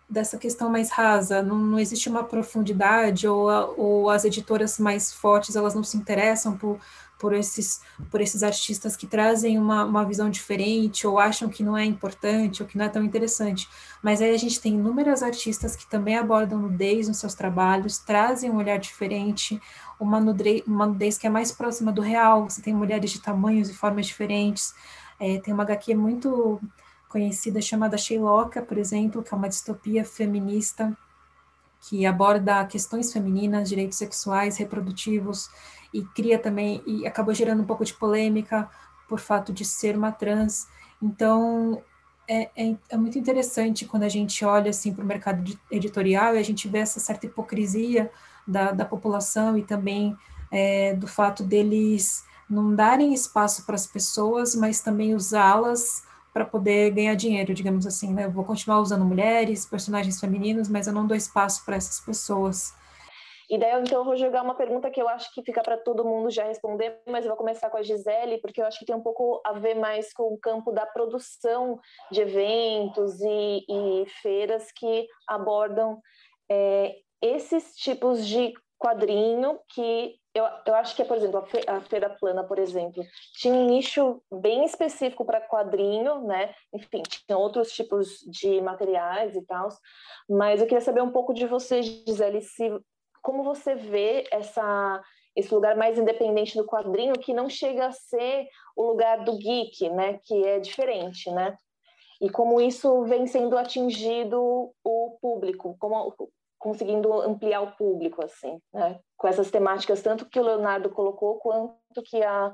dessa questão mais rasa, não, não existe uma profundidade, ou, a, ou as editoras mais fortes, elas não se interessam por, por, esses, por esses artistas que trazem uma, uma visão diferente, ou acham que não é importante, ou que não é tão interessante. Mas aí a gente tem inúmeras artistas que também abordam nudez nos seus trabalhos, trazem um olhar diferente, uma nudez, uma nudez que é mais próxima do real, você tem mulheres de tamanhos e formas diferentes, é, tem uma HQ muito conhecida chamada Sheiloka, por exemplo, que é uma distopia feminista que aborda questões femininas, direitos sexuais, reprodutivos e cria também e acabou gerando um pouco de polêmica por fato de ser uma trans. Então é, é, é muito interessante quando a gente olha assim para o mercado editorial e a gente vê essa certa hipocrisia da, da população e também é, do fato deles não darem espaço para as pessoas, mas também usá-las para poder ganhar dinheiro, digamos assim, né? Eu vou continuar usando mulheres, personagens femininos, mas eu não dou espaço para essas pessoas. E daí, então, eu vou jogar uma pergunta que eu acho que fica para todo mundo já responder, mas eu vou começar com a Gisele, porque eu acho que tem um pouco a ver mais com o campo da produção de eventos e, e feiras que abordam é, esses tipos de quadrinho que eu, eu acho que, por exemplo, a, Feira Plana, por exemplo, tinha um nicho bem específico para quadrinho, né? Enfim, tinha outros tipos de materiais e tal, mas eu queria saber um pouco de você, Gisele, se, como você vê essa, esse lugar mais independente do quadrinho, que não chega a ser o lugar do geek, né? Que é diferente, né? E como isso vem sendo atingido o público, como conseguindo ampliar o público, assim, né? Com essas temáticas, tanto que o Leonardo colocou, quanto que a,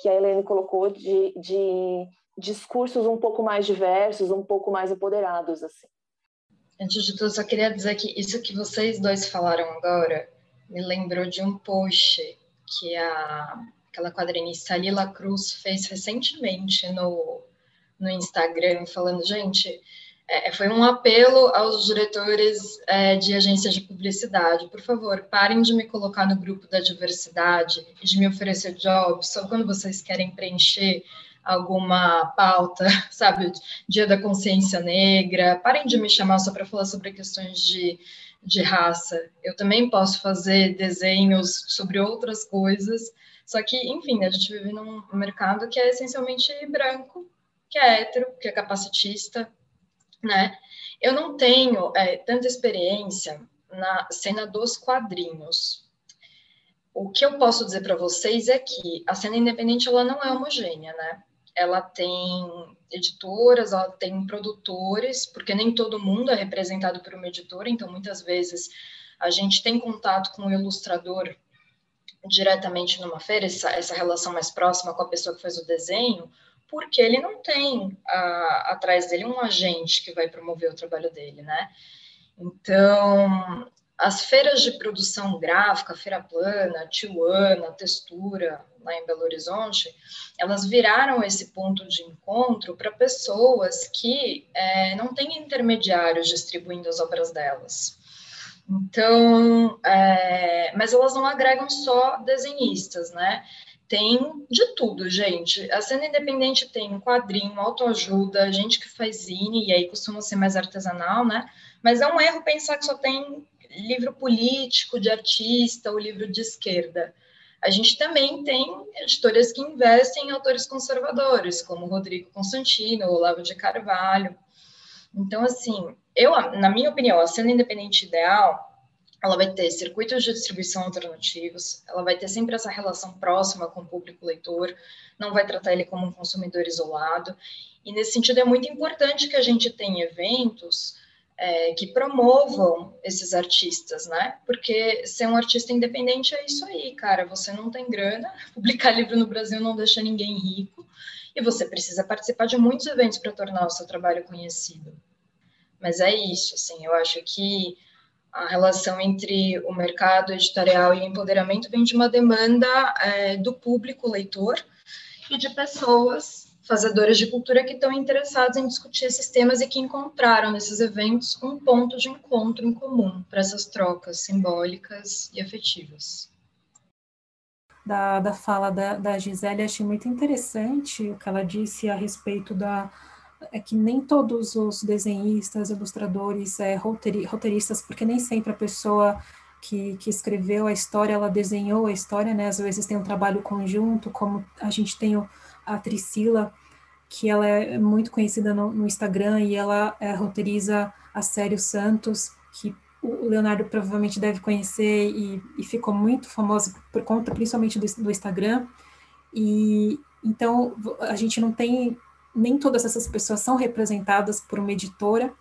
que a Helene colocou, de, de discursos um pouco mais diversos, um pouco mais empoderados, assim. Antes de tudo, só queria dizer que isso que vocês dois falaram agora me lembrou de um post que a, aquela quadrinista Lila Cruz fez recentemente no, no Instagram, falando, gente, é, foi um apelo aos diretores é, de agências de publicidade. Por favor, parem de me colocar no grupo da diversidade e de me oferecer jobs só quando vocês querem preencher alguma pauta, sabe? Dia da consciência negra. Parem de me chamar só para falar sobre questões de, de raça. Eu também posso fazer desenhos sobre outras coisas. Só que, enfim, a gente vive num mercado que é essencialmente branco, que é hétero, que é capacitista, né? Eu não tenho é, tanta experiência na cena dos quadrinhos. O que eu posso dizer para vocês é que a cena independente ela não é homogênea, né? Ela tem editoras, ela tem produtores, porque nem todo mundo é representado por uma editora, então muitas vezes a gente tem contato com o ilustrador diretamente numa feira, essa, essa relação mais próxima com a pessoa que faz o desenho, porque ele não tem a, atrás dele um agente que vai promover o trabalho dele, né? Então, as feiras de produção gráfica, Feira Plana, Tijuana, Textura, lá em Belo Horizonte, elas viraram esse ponto de encontro para pessoas que é, não têm intermediários distribuindo as obras delas. Então, é, mas elas não agregam só desenhistas, né? Tem de tudo, gente. A cena independente tem quadrinho, autoajuda, gente que faz zine, e aí costuma ser mais artesanal, né? Mas é um erro pensar que só tem livro político de artista ou livro de esquerda. A gente também tem editoras que investem em autores conservadores, como Rodrigo Constantino, Olavo de Carvalho. Então, assim, eu, na minha opinião, a cena independente ideal ela vai ter circuitos de distribuição alternativos, ela vai ter sempre essa relação próxima com o público leitor, não vai tratar ele como um consumidor isolado. E nesse sentido é muito importante que a gente tenha eventos é, que promovam esses artistas, né? Porque ser um artista independente é isso aí, cara. Você não tem grana, publicar livro no Brasil não deixa ninguém rico, e você precisa participar de muitos eventos para tornar o seu trabalho conhecido. Mas é isso, assim, eu acho que a relação entre o mercado editorial e empoderamento vem de uma demanda é, do público leitor e de pessoas fazedoras de cultura que estão interessadas em discutir esses temas e que encontraram nesses eventos um ponto de encontro em comum para essas trocas simbólicas e afetivas. da, da fala da, da Gisele, achei muito interessante o que ela disse a respeito da é que nem todos os desenhistas, ilustradores, é, roteiristas, porque nem sempre a pessoa que, que escreveu a história, ela desenhou a história, né? Às vezes tem um trabalho conjunto, como a gente tem a Priscila, que ela é muito conhecida no, no Instagram e ela é, roteiriza a série Santos, que o Leonardo provavelmente deve conhecer e, e ficou muito famosa por conta principalmente do, do, Instagram. E então a gente não tem nem todas essas pessoas são representadas por uma editora,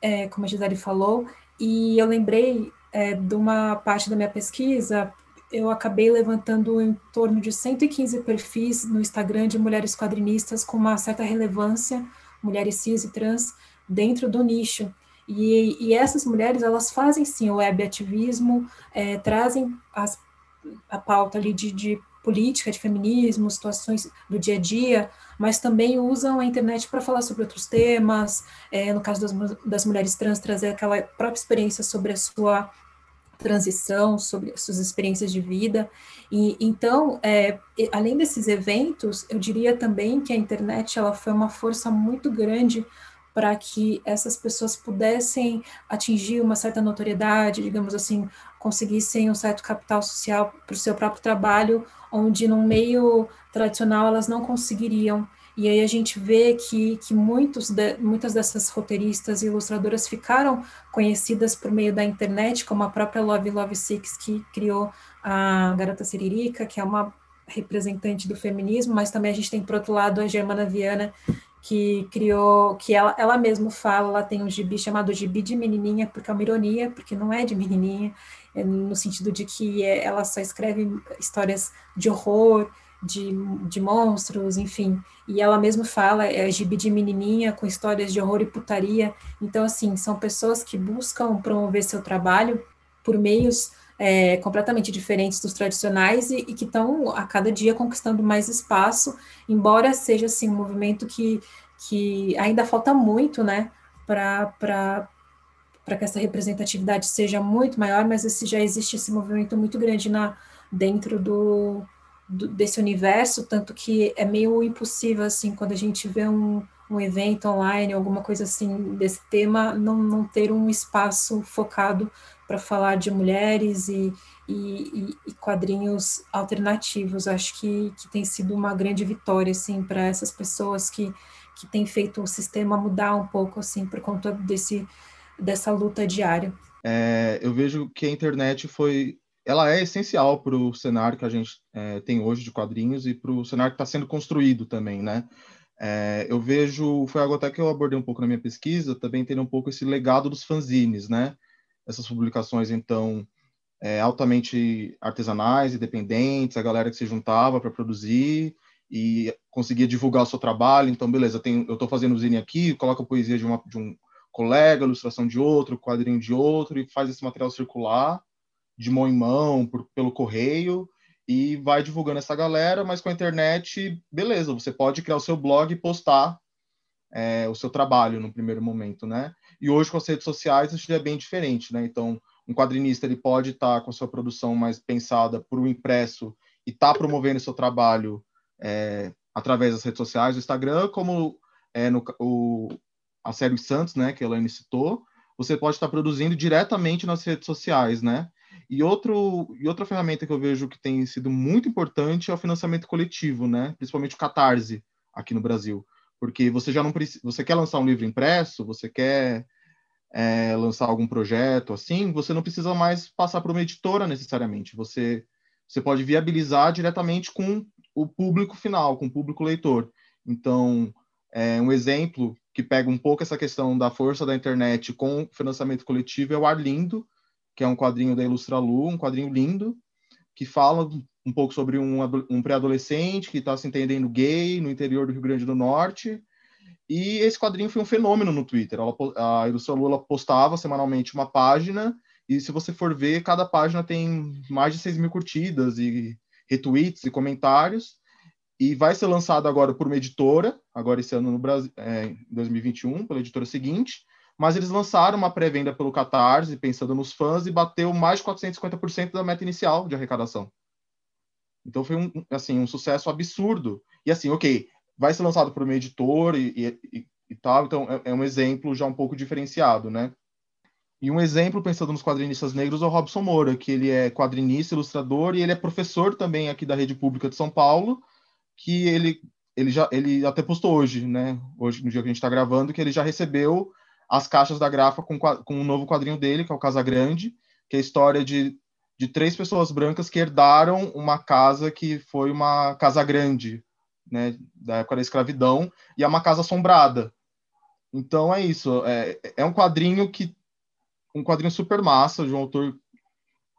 é, como a Gisele falou. E eu lembrei é, de uma parte da minha pesquisa, eu acabei levantando em torno de 115 perfis no Instagram de mulheres quadrinistas com uma certa relevância, mulheres cis e trans, dentro do nicho. E, e essas mulheres, elas fazem sim o web ativismo, é, trazem as, a pauta ali de, de política, de feminismo, situações do dia a dia, mas também usam a internet para falar sobre outros temas, é, no caso das, das mulheres trans, trazer aquela própria experiência sobre a sua transição, sobre as suas experiências de vida. E então, é, além desses eventos, eu diria também que a internet ela foi uma força muito grande para que essas pessoas pudessem atingir uma certa notoriedade, digamos assim, conseguissem um certo capital social para o seu próprio trabalho, onde no meio tradicional elas não conseguiriam. E aí a gente vê que, que muitos de, muitas dessas roteiristas e ilustradoras ficaram conhecidas por meio da internet, como a própria Love Love Six, que criou a Garota Siririca, que é uma representante do feminismo, mas também a gente tem, por outro lado, a Germana Viana, que criou, que ela, ela mesma fala, ela tem um gibi chamado Gibi de Menininha, porque é uma ironia, porque não é de menininha, é no sentido de que ela só escreve histórias de horror, de, de monstros, enfim, e ela mesma fala, é gibi de menininha com histórias de horror e putaria, então, assim, são pessoas que buscam promover seu trabalho por meios é, completamente diferentes dos tradicionais e, e que estão a cada dia conquistando mais espaço, embora seja assim um movimento que, que ainda falta muito, né, para para que essa representatividade seja muito maior, mas esse, já existe esse movimento muito grande na, dentro do, do, desse universo, tanto que é meio impossível, assim, quando a gente vê um, um evento online, alguma coisa assim desse tema, não, não ter um espaço focado para falar de mulheres e, e, e, quadrinhos alternativos. Acho que, que tem sido uma grande vitória, assim, para essas pessoas que, que têm feito o sistema mudar um pouco, assim, por conta desse, dessa luta diária. É, eu vejo que a internet foi ela é essencial para o cenário que a gente é, tem hoje de quadrinhos e para o cenário que está sendo construído também, né? É, eu vejo, foi algo até que eu abordei um pouco na minha pesquisa, também tendo um pouco esse legado dos fanzines, né? essas publicações, então, é, altamente artesanais, independentes, a galera que se juntava para produzir e conseguia divulgar o seu trabalho. Então, beleza, tenho, eu estou fazendo o zine aqui, coloca a poesia de, uma, de um colega, ilustração de outro, quadrinho de outro, e faz esse material circular de mão em mão, por, pelo correio, e vai divulgando essa galera, mas com a internet, beleza, você pode criar o seu blog e postar é, o seu trabalho no primeiro momento, né? E hoje com as redes sociais isso já é bem diferente, né? Então, um quadrinista ele pode estar com a sua produção mais pensada para o impresso e tá promovendo seu trabalho é, através das redes sociais, do Instagram, como é, no, o, a série Santos, né, que a Elaine citou, você pode estar produzindo diretamente nas redes sociais, né? E, outro, e outra ferramenta que eu vejo que tem sido muito importante é o financiamento coletivo, né? Principalmente o Catarse aqui no Brasil porque você já não precisa, você quer lançar um livro impresso, você quer é, lançar algum projeto assim, você não precisa mais passar por uma editora necessariamente. Você você pode viabilizar diretamente com o público final, com o público leitor. Então, é, um exemplo que pega um pouco essa questão da força da internet com financiamento coletivo é o Arlindo, que é um quadrinho da Ilustra Lu, um quadrinho lindo, que fala um pouco sobre um, um pré-adolescente que está se entendendo gay no interior do Rio Grande do Norte. E esse quadrinho foi um fenômeno no Twitter. Ela, a Ilustra Lula postava semanalmente uma página, e se você for ver, cada página tem mais de 6 mil curtidas e retweets e comentários. E vai ser lançado agora por uma editora, agora esse ano no Brasil, é, em 2021, pela editora seguinte. Mas eles lançaram uma pré-venda pelo Catarse, pensando nos fãs, e bateu mais de 450% da meta inicial de arrecadação. Então foi um, assim, um sucesso absurdo. E assim, ok, vai ser lançado por uma editora e, e, e tal, então é, é, um exemplo já um pouco diferenciado, né? E um exemplo, pensando nos quadrinistas negros, é o Robson Moura, que ele é quadrinista, ilustrador, e ele é professor também aqui da Rede Pública de São Paulo, que ele, ele, já, ele até postou hoje, né? Hoje, no dia que a gente está gravando, que ele já recebeu as caixas da Grafa com, com um novo quadrinho dele, que é o Casa Grande, que é a história de, de três pessoas brancas que herdaram uma casa que foi uma casa grande, né, da época da escravidão, e é uma casa assombrada. Então é isso, é, é um quadrinho que um quadrinho super massa de um autor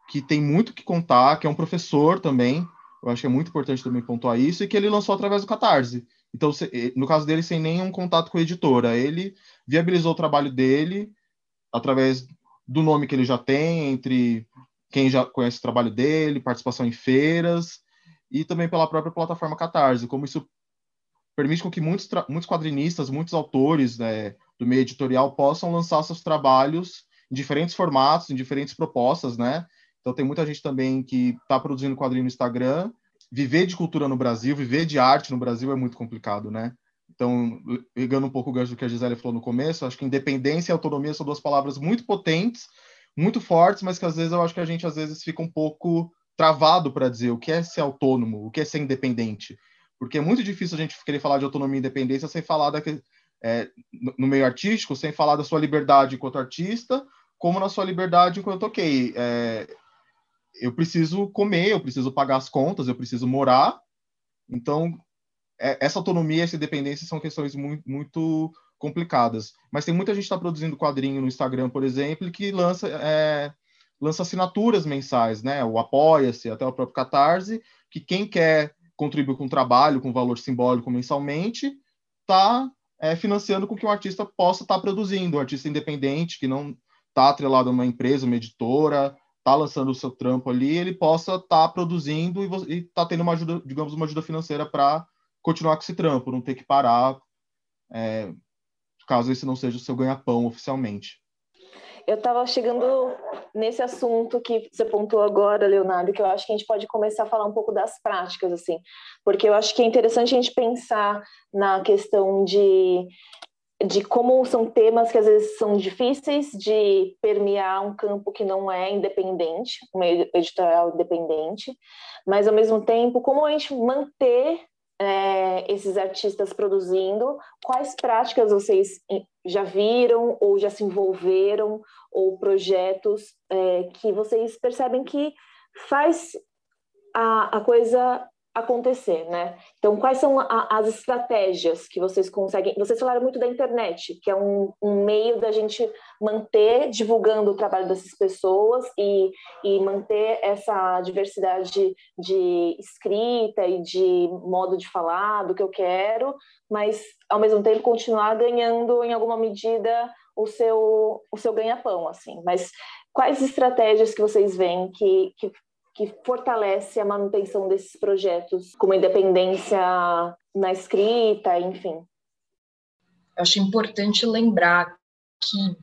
que tem muito que contar, que é um professor também. Eu acho que é muito importante também pontuar isso e que ele lançou através do Catarse. Então, no caso dele, sem nenhum contato com a editora, ele viabilizou o trabalho dele através do nome que ele já tem, entre quem já conhece o trabalho dele, participação em feiras, e também pela própria plataforma Catarse, como isso permite com que muitos, muitos quadrinistas, muitos autores né, do meio editorial possam lançar seus trabalhos em diferentes formatos, em diferentes propostas, né? Então tem muita gente também que está produzindo quadrinho no Instagram. Viver de cultura no Brasil, viver de arte no Brasil é muito complicado, né? Então, pegando um pouco o gancho do que a Gisele falou no começo, acho que independência e autonomia são duas palavras muito potentes, muito fortes, mas que às vezes eu acho que a gente às vezes fica um pouco travado para dizer o que é ser autônomo, o que é ser independente. Porque é muito difícil a gente querer falar de autonomia e independência sem falar da, é, no meio artístico, sem falar da sua liberdade enquanto artista, como na sua liberdade enquanto, ok, é, eu preciso comer, eu preciso pagar as contas, eu preciso morar. Então, essa autonomia, essa independência são questões muito, muito complicadas. Mas tem muita gente que está produzindo quadrinho no Instagram, por exemplo, que lança, é, lança assinaturas mensais, né? O Apoia-se, até o próprio Catarse, que quem quer contribuir com trabalho, com valor simbólico mensalmente, está é, financiando com que o artista possa estar tá produzindo, um artista independente, que não está atrelado a uma empresa, uma editora, está lançando o seu trampo ali, ele possa estar tá produzindo e está tendo uma ajuda, digamos, uma ajuda financeira para continuar com esse trampo, não ter que parar, é, caso esse não seja o seu ganha-pão oficialmente. Eu estava chegando nesse assunto que você pontuou agora, Leonardo, que eu acho que a gente pode começar a falar um pouco das práticas, assim, porque eu acho que é interessante a gente pensar na questão de de como são temas que às vezes são difíceis de permear um campo que não é independente, um editorial independente, mas ao mesmo tempo como a gente manter é, esses artistas produzindo, quais práticas vocês já viram ou já se envolveram, ou projetos é, que vocês percebem que faz a, a coisa acontecer, né? Então, quais são a, as estratégias que vocês conseguem? Vocês falaram muito da internet, que é um, um, meio da gente manter divulgando o trabalho dessas pessoas e, e manter essa diversidade de escrita e de modo de falar do que eu quero, mas ao mesmo tempo continuar ganhando em alguma medida o seu o seu ganha-pão, assim. Mas quais estratégias que vocês veem que, que que fortalece a manutenção desses projetos, como independência na escrita, enfim. Eu acho importante lembrar que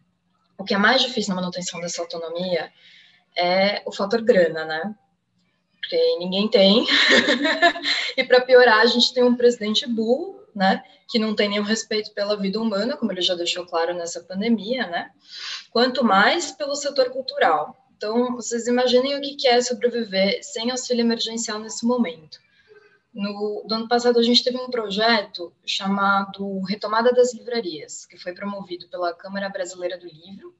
o que é mais difícil na manutenção dessa autonomia é o fator grana, né? Porque ninguém tem. e para piorar, a gente tem um presidente burro, né? Que não tem nenhum respeito pela vida humana, como ele já deixou claro nessa pandemia, né? Quanto mais pelo setor cultural. Então, vocês imaginem o que é sobreviver sem auxílio emergencial nesse momento. No ano passado, a gente teve um projeto chamado Retomada das Livrarias, que foi promovido pela Câmara Brasileira do Livro,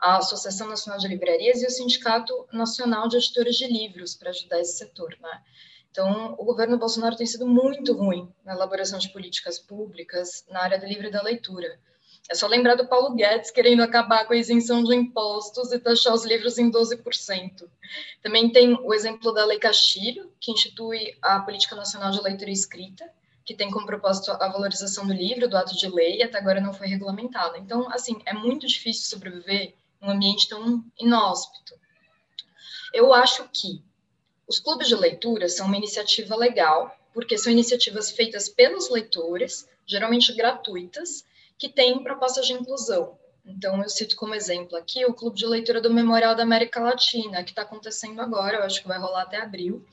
a Associação Nacional de Livrarias e o Sindicato Nacional de Editores de Livros, para ajudar esse setor. Né? Então, o governo Bolsonaro tem sido muito ruim na elaboração de políticas públicas na área do livro e da leitura. É só lembrar do Paulo Guedes querendo acabar com a isenção de impostos e taxar os livros em 12%. Também tem o exemplo da Lei Castilho, que institui a Política Nacional de Leitura e Escrita, que tem como propósito a valorização do livro, do ato de lei, e até agora não foi regulamentada. Então, assim, é muito difícil sobreviver num ambiente tão inóspito. Eu acho que os clubes de leitura são uma iniciativa legal, porque são iniciativas feitas pelos leitores, geralmente gratuitas, que têm propostas de inclusão. Então, eu cito como exemplo aqui o Clube de Leitura do Memorial da América Latina, que está acontecendo agora, eu acho que vai rolar até abril.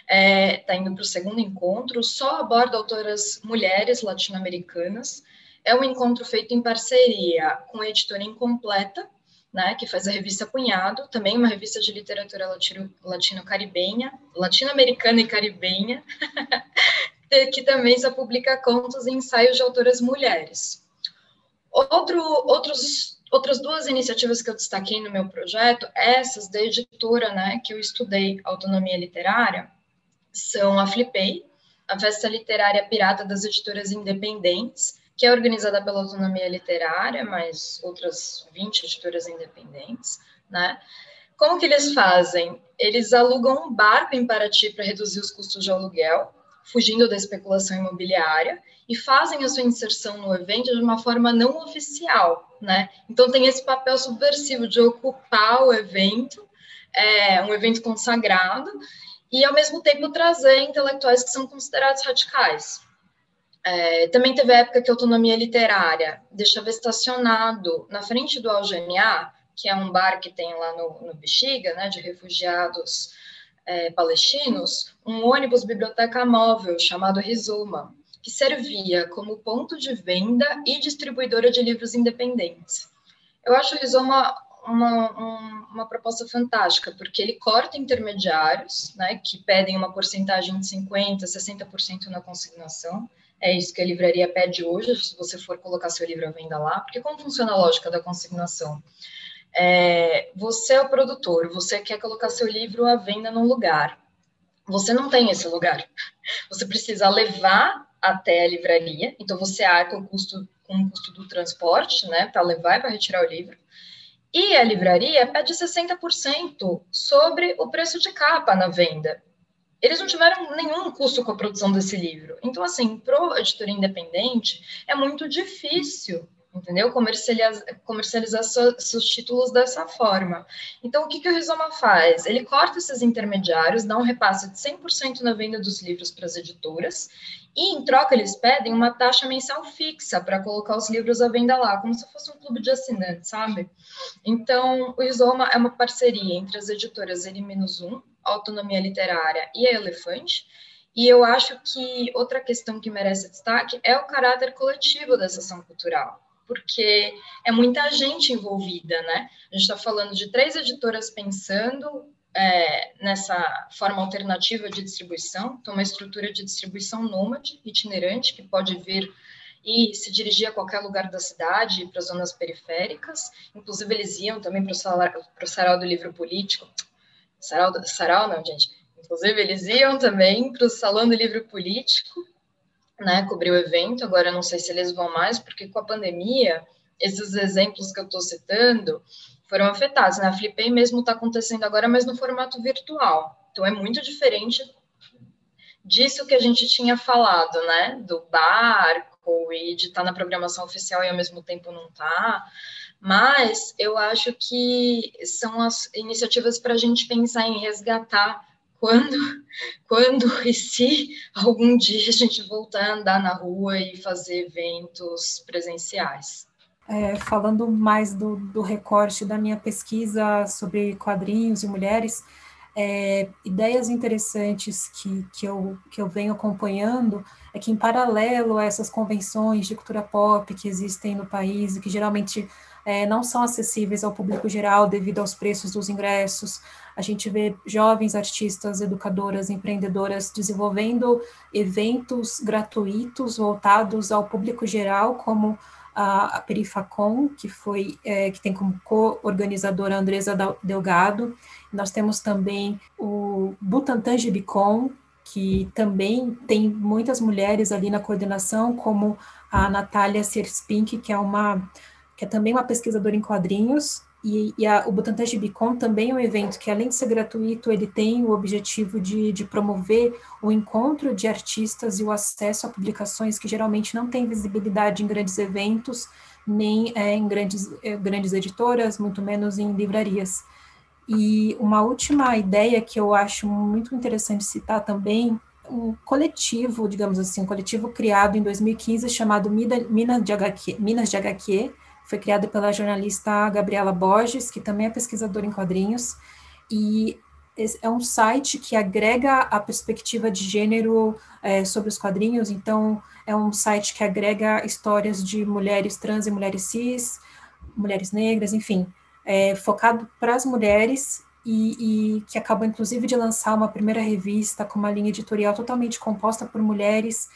Está é, tá indo para o segundo encontro, só aborda autoras mulheres latino-americanas. É um encontro feito em parceria com a editora Incompleta, né, que faz a revista Cunhado, também uma revista de literatura latino-caribenha, latino-americana e caribenha, que também só publica contos e ensaios de autoras mulheres. Outro, outros, outras duas iniciativas que eu destaquei no meu projeto, essas da editora né, que eu estudei, Autonomia Literária, são a Flipei, a Festa Literária Pirata das Editoras Independentes, que é organizada pela Autonomia Literária, mais outras 20 editoras independentes, né? Como que eles fazem? Eles alugam um barco em Paraty para reduzir os custos de aluguel, fugindo da especulação imobiliária, e fazem a sua inserção no evento de uma forma não oficial, né? Então tem esse papel subversivo de ocupar o evento, é, um evento consagrado, e ao mesmo tempo trazer intelectuais que são considerados radicais. É, também teve a época que a autonomia literária deixava estacionado na frente do Algeniá, que é um bar que tem lá no, no Bexiga, né, de refugiados é, palestinos, um ônibus biblioteca móvel chamado Rizoma, que servia como ponto de venda e distribuidora de livros independentes. Eu acho o Rizoma uma, uma proposta fantástica, porque ele corta intermediários, né, que pedem uma porcentagem de 50%, 60% na consignação. É isso que a livraria pede hoje, se você for colocar seu livro à venda lá. Porque como funciona a lógica da consignação? É, você é o produtor, você quer colocar seu livro à venda num lugar. Você não tem esse lugar. Você precisa levar até a livraria, então você arca o custo, com o custo do transporte, né, para levar e para retirar o livro. E a livraria pede 60% sobre o preço de capa na venda. Eles não tiveram nenhum custo com a produção desse livro. Então, assim, para o editor independente, é muito difícil entendeu? Comercializar, comercializar seus títulos dessa forma. Então, o que, que o Rizoma faz? Ele corta esses intermediários, dá um repasse de 100% na venda dos livros para as editoras, e em troca eles pedem uma taxa mensal fixa para colocar os livros à venda lá, como se fosse um clube de assinantes, sabe? Então, o Rizoma é uma parceria entre as editoras N-1, Autonomia Literária e a Elefante, e eu acho que outra questão que merece destaque é o caráter coletivo dessa ação cultural porque é muita gente envolvida, né? A gente está falando de três editoras pensando é, nessa forma alternativa de distribuição, então uma estrutura de distribuição nômade, itinerante, que pode vir e se dirigir a qualquer lugar da cidade, para zonas periféricas. Inclusive, eles iam também para o sarau do livro político. Sarau, sarau não, gente. Inclusive, eles iam também para o salão do livro político né, cobrir o evento. Agora, não sei se eles vão mais, porque com a pandemia, esses exemplos que eu estou citando foram afetados. Né? A Flipei mesmo está acontecendo agora, mas no formato virtual. Então, é muito diferente disso que a gente tinha falado, né? Do barco e de estar tá na programação oficial e ao mesmo tempo não tá. Mas eu acho que são as iniciativas para a gente pensar em resgatar quando, quando e se algum dia a gente voltar a andar na rua e fazer eventos presenciais. É, falando mais do, do, recorte da minha pesquisa sobre quadrinhos e mulheres, é, ideias interessantes que, que, eu, que eu venho acompanhando é que, em paralelo a essas convenções de cultura pop que existem no país e que geralmente é, não são acessíveis ao público geral devido aos preços dos ingressos, a gente vê jovens artistas, educadoras, empreendedoras desenvolvendo eventos gratuitos voltados ao público geral, como a, a Perifacom, que foi é, que tem como co-organizadora Andresa Delgado. Nós temos também o Butantan Gibicon, que também tem muitas mulheres ali na coordenação, como a Natália Serspink, que é uma que é também uma pesquisadora em quadrinhos, e, e a, o Butantan Gibicon também é um evento que, além de ser gratuito, ele tem o objetivo de, de promover o encontro de artistas e o acesso a publicações que geralmente não têm visibilidade em grandes eventos, nem é, em grandes, é, grandes editoras, muito menos em livrarias. E uma última ideia que eu acho muito interessante citar também, um coletivo, digamos assim, um coletivo criado em 2015 chamado de HQ, Minas de HQ foi criada pela jornalista Gabriela Borges, que também é pesquisadora em quadrinhos, e é um site que agrega a perspectiva de gênero é, sobre os quadrinhos, então é um site que agrega histórias de mulheres trans e mulheres cis, mulheres negras, enfim, é, focado para as mulheres e, e, que acabou inclusive de lançar uma primeira revista com uma linha editorial totalmente composta por mulheres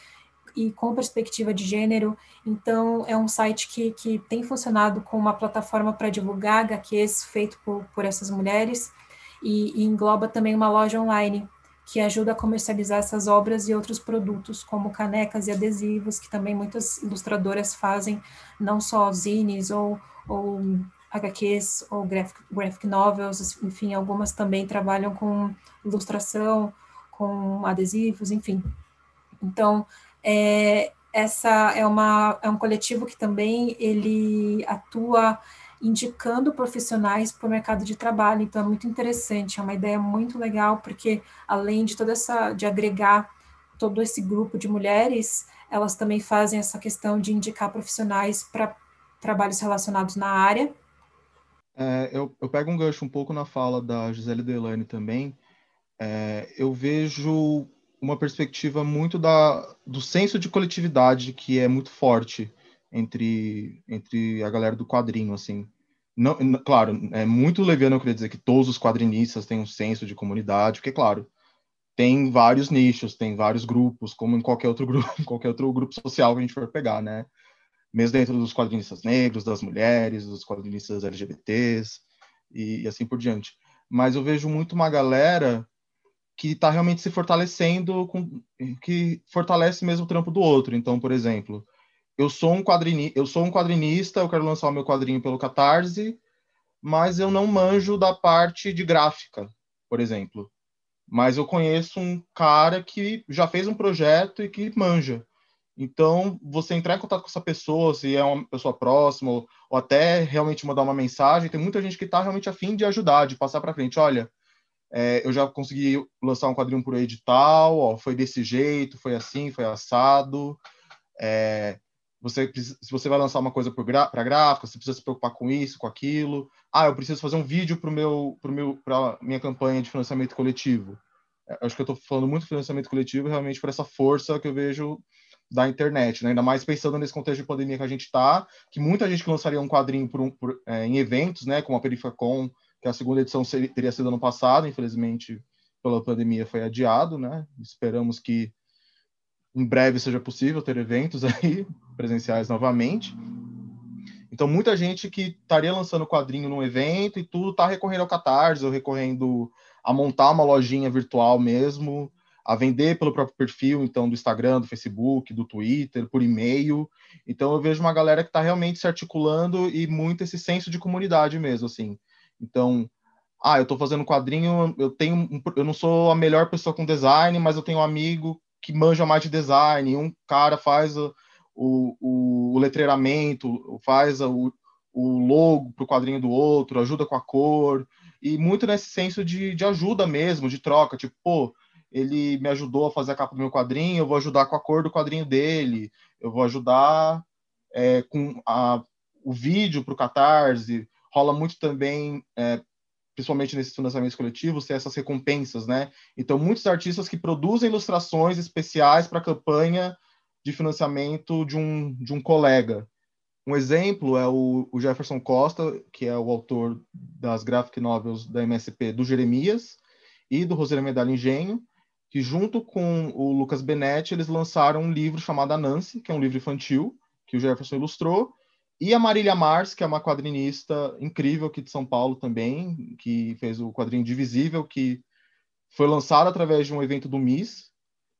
e com perspectiva de gênero. Então, é um site que, que tem funcionado como uma plataforma para divulgar HQs feito por, por essas mulheres e, e engloba também uma loja online que ajuda a comercializar essas obras e outros produtos, como canecas e adesivos, que também muitas ilustradoras fazem, não só zines ou, ou HQs ou graphic, graphic novels, enfim, algumas também trabalham com ilustração, com adesivos, enfim. Então, é, essa é, uma, é um coletivo que também ele atua indicando profissionais para o mercado de trabalho. Então é muito interessante, é uma ideia muito legal, porque além de toda essa, de agregar todo esse grupo de mulheres, elas também fazem essa questão de indicar profissionais para trabalhos relacionados na área. É, eu, eu, pego um gancho um pouco na fala da Gisele Delane também. É, eu vejo uma perspectiva muito da, do senso de coletividade que é muito forte entre, entre a galera do quadrinho, assim. Não, claro, é muito leviano eu queria dizer que todos os quadrinistas têm um senso de comunidade, porque, claro, tem vários nichos, tem vários grupos, como em qualquer outro grupo, qualquer outro grupo social que a gente for pegar, né? Mesmo dentro dos quadrinistas negros, das mulheres, dos quadrinistas LGBTs e, e assim por diante. Mas eu vejo muito uma galera que está realmente se fortalecendo, com, que fortalece mesmo o trampo do outro. Então, por exemplo, eu sou um quadrini, eu sou um quadrinista, eu quero lançar o meu quadrinho pelo Catarse, mas eu não manjo da parte de gráfica, por exemplo. Mas eu conheço um cara que já fez um projeto e que manja. Então, você entrar em contato com essa pessoa, se é uma pessoa próxima, ou, ou até realmente mandar uma mensagem, tem muita gente que está realmente afim de ajudar, de passar para frente. Olha, é, eu já consegui lançar um quadrinho por edital, ó, foi desse jeito, foi assim, foi assado. É, você se você vai lançar uma coisa para gráfica, você precisa se preocupar com isso, com aquilo. Ah, eu preciso fazer um vídeo para meu para meu minha campanha de financiamento coletivo. É, acho que eu estou falando muito de financiamento coletivo realmente por essa força que eu vejo da internet, né? ainda mais pensando nesse contexto de pandemia que a gente está, que muita gente que lançaria um quadrinho por um, por, é, em eventos, né, como a Perifacon, que a segunda edição seria, teria sido ano passado, infelizmente pela pandemia foi adiado, né? Esperamos que em breve seja possível ter eventos aí presenciais novamente. Então, muita gente que estaria lançando quadrinho num evento e tudo está recorrendo ao Catarse, ou recorrendo a montar uma lojinha virtual mesmo, a vender pelo próprio perfil, então, do Instagram, do Facebook, do Twitter, por e-mail. Então, eu vejo uma galera que está realmente se articulando e muito esse senso de comunidade mesmo, assim. Então, ah, eu estou fazendo quadrinho, eu tenho, eu não sou a melhor pessoa com design, mas eu tenho um amigo que manja mais de design, um cara faz o, o, o letreiramento, faz o, o logo para o quadrinho do outro, ajuda com a cor, e muito nesse senso de, de ajuda mesmo, de troca, tipo, pô, ele me ajudou a fazer a capa do meu quadrinho, eu vou ajudar com a cor do quadrinho dele, eu vou ajudar é, com a, o vídeo para o Catarse, rola muito também é, principalmente nesses financiamentos coletivos, ter essas recompensas, né? Então, muitos artistas que produzem ilustrações especiais para a campanha de financiamento de um, de um colega. Um exemplo é o, o, Jefferson Costa, que é o autor das graphic novels da MSP do Jeremias e do Roseira Medalha Engenho, que junto com o Lucas Benetti, eles lançaram um livro chamado Nancy, que é um livro infantil, que o Jefferson ilustrou, e a Marília Mars, que é uma quadrinista incrível aqui de São Paulo também, que fez o quadrinho Divisível, que foi lançado através de um evento do MIS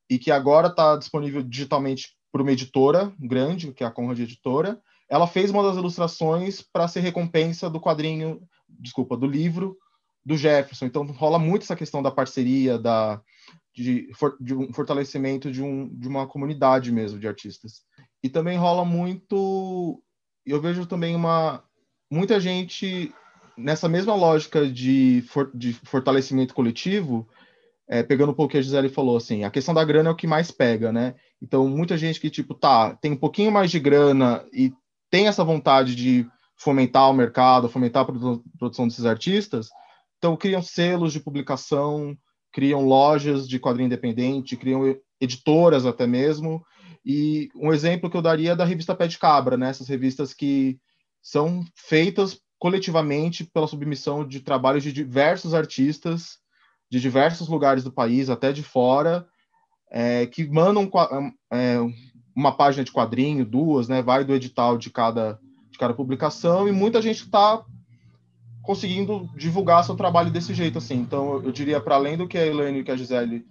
e que agora está disponível digitalmente por uma editora grande, que é a Conrad Editora. Ela fez uma das ilustrações para ser recompensa do quadrinho, desculpa, do livro do Jefferson. Então rola muito essa questão da parceria, da de, de um fortalecimento de, um, de uma comunidade mesmo de artistas. E também rola muito eu vejo também uma muita gente nessa mesma lógica de, for, de fortalecimento coletivo, é, pegando um pouco que a Gisele falou, assim, a questão da grana é o que mais pega, né? Então, muita gente que, tipo, tá, tem um pouquinho mais de grana e tem essa vontade de fomentar o mercado, fomentar a produção desses artistas. Então, criam selos de publicação, criam lojas de quadrinho independente, criam editoras até mesmo. E um exemplo que eu daria é da revista Pé de Cabra, né? Essas revistas que são feitas coletivamente pela submissão de trabalhos de diversos artistas de diversos lugares do país, até de fora, é, que mandam é, uma página de quadrinho, duas, né? Vai do edital de cada, de cada publicação, e muita gente está conseguindo divulgar seu trabalho desse jeito, assim. Então, eu diria, para além do que a Elaine e que a Gisele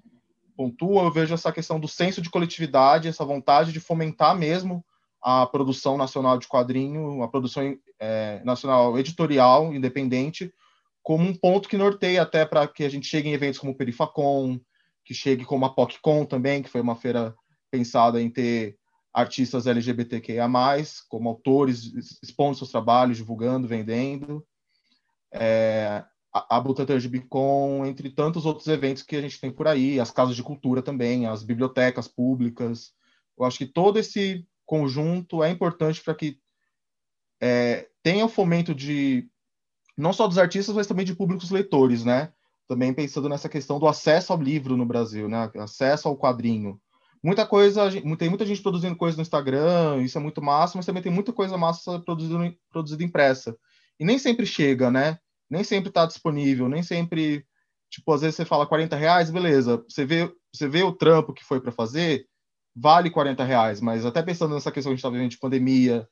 pontua, eu vejo essa questão do senso de coletividade, essa vontade de fomentar mesmo a produção nacional de quadrinho, a produção é, nacional editorial independente, como um ponto que norteia até para que a gente chegue em eventos como o Perifacon, que chegue como a PocCon também, que foi uma feira pensada em ter artistas LGBTQIA+, como autores expondo seus trabalhos, divulgando, vendendo. É, a, Butantan entre tantos outros eventos que a gente tem por aí, as casas de cultura também, as bibliotecas públicas. Eu acho que todo esse conjunto é importante para que é, tenha o fomento de não só dos artistas, mas também de públicos leitores, né? Também pensando nessa questão do acesso ao livro no Brasil, né? Acesso ao quadrinho. Muita coisa, tem muita gente produzindo coisa no Instagram, isso é muito massa, mas também tem muita coisa massa produzida impressa. E nem sempre chega, né? Nem sempre está disponível, nem sempre, tipo, às vezes você fala 40 reais, beleza. Você vê, você vê o trampo que foi para fazer, vale 40 reais, mas até pensando nessa questão que a gente está vivendo de pandemia,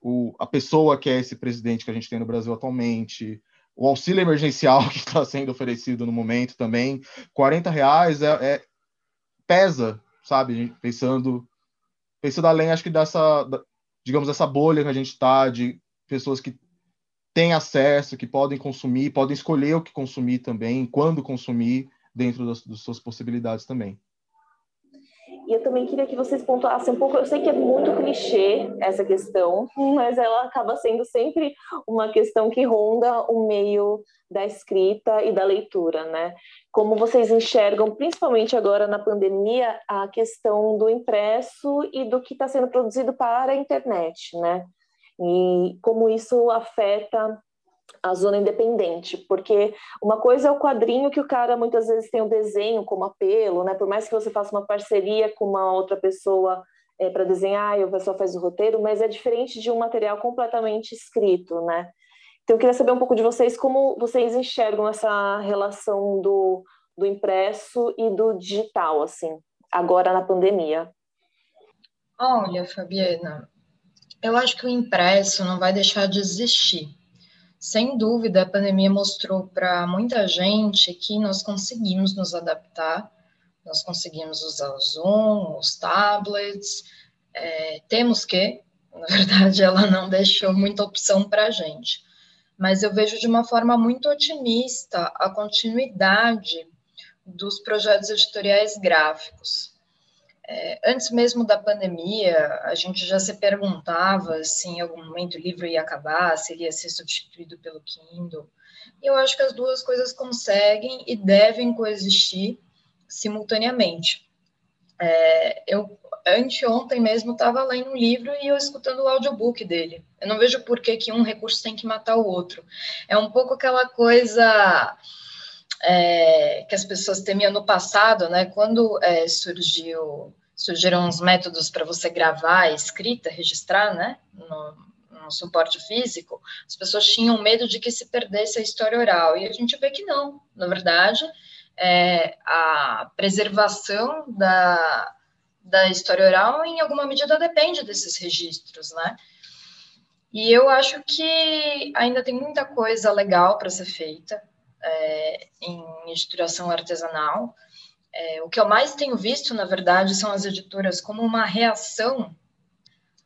o, a pessoa que é esse presidente que a gente tem no Brasil atualmente, o auxílio emergencial que está sendo oferecido no momento também, 40 reais é, é pesa, sabe? Pensando, pensando além, acho que dessa, digamos, essa bolha que a gente está de pessoas que têm acesso, que podem consumir, podem escolher o que consumir também, quando consumir, dentro das, das suas possibilidades também. E eu também queria que vocês pontuassem um pouco. Eu sei que é muito clichê essa questão, mas ela acaba sendo sempre uma questão que ronda o meio da escrita e da leitura, né? Como vocês enxergam, principalmente agora na pandemia, a questão do impresso e do que está sendo produzido para a internet, né? E como isso afeta a zona independente, porque uma coisa é o quadrinho que o cara muitas vezes tem o desenho como apelo, né? Por mais que você faça uma parceria com uma outra pessoa é, para desenhar e a pessoa faz o roteiro, mas é diferente de um material completamente escrito, né? Então eu queria saber um pouco de vocês como vocês enxergam essa relação do, do impresso e do digital, assim, agora na pandemia. Olha, Fabiana, eu acho que o impresso não vai deixar de existir sem dúvida, a pandemia mostrou para muita gente que nós conseguimos nos adaptar, nós conseguimos usar o Zoom, os tablets, é, temos que, na verdade, ela não deixou muita opção para a gente. Mas eu vejo de uma forma muito otimista a continuidade dos projetos editoriais gráficos. É, antes mesmo da pandemia, a gente já se perguntava se em algum momento o livro ia acabar, se ele ia ser substituído pelo Kindle. E eu acho que as duas coisas conseguem e devem coexistir simultaneamente. É, eu anteontem mesmo estava lendo um livro e eu escutando o audiobook dele. Eu não vejo por que, que um recurso tem que matar o outro. É um pouco aquela coisa é, que as pessoas temiam no passado, né? Quando é, surgiu surgiram uns métodos para você gravar a escrita, registrar, né, no, no, suporte físico, as pessoas tinham medo de que se perdesse a história oral, e a gente vê que não, na verdade, é, a preservação da, da história oral, em alguma medida, depende desses registros, né, e eu acho que ainda tem muita coisa legal para ser feita é, em editoração artesanal, é, o que eu mais tenho visto, na verdade, são as editoras como uma reação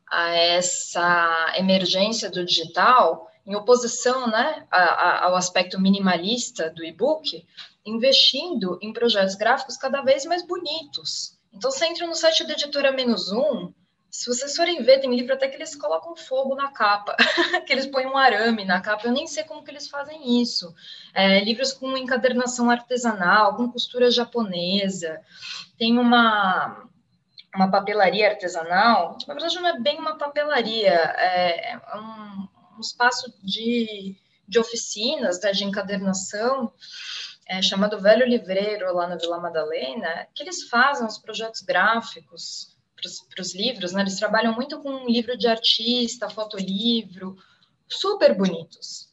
a essa emergência do digital, em oposição né, a, a, ao aspecto minimalista do e-book, investindo em projetos gráficos cada vez mais bonitos. Então, você entra no site da editora Menos Um, se vocês forem ver, tem livro até que eles colocam fogo na capa, que eles põem um arame na capa. Eu nem sei como que eles fazem isso. É, livros com encadernação artesanal, com costura japonesa. Tem uma uma papelaria artesanal, na verdade não é bem uma papelaria, é, é um, um espaço de, de oficinas, né, de encadernação, é, chamado Velho Livreiro, lá na Vila Madalena, que eles fazem os projetos gráficos para os livros, né? Eles trabalham muito com livro de artista, fotolivro, super bonitos.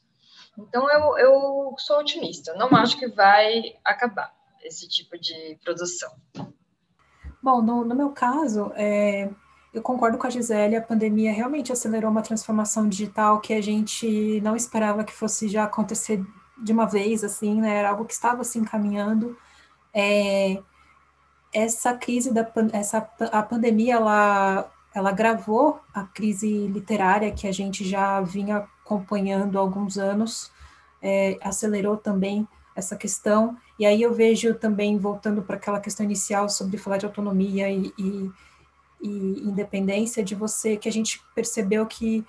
Então, eu, eu sou otimista, não acho que vai acabar esse tipo de produção. Bom, no, no meu caso, é, eu concordo com a Gisele, a pandemia realmente acelerou uma transformação digital que a gente não esperava que fosse já acontecer de uma vez, assim, né? Era algo que estava se encaminhando. É, essa crise da essa, a pandemia, ela, ela gravou a crise literária que a gente já vinha acompanhando há alguns anos, é, acelerou também essa questão, e aí eu vejo também, voltando para aquela questão inicial sobre falar de autonomia e, e, e independência, de você, que a gente percebeu que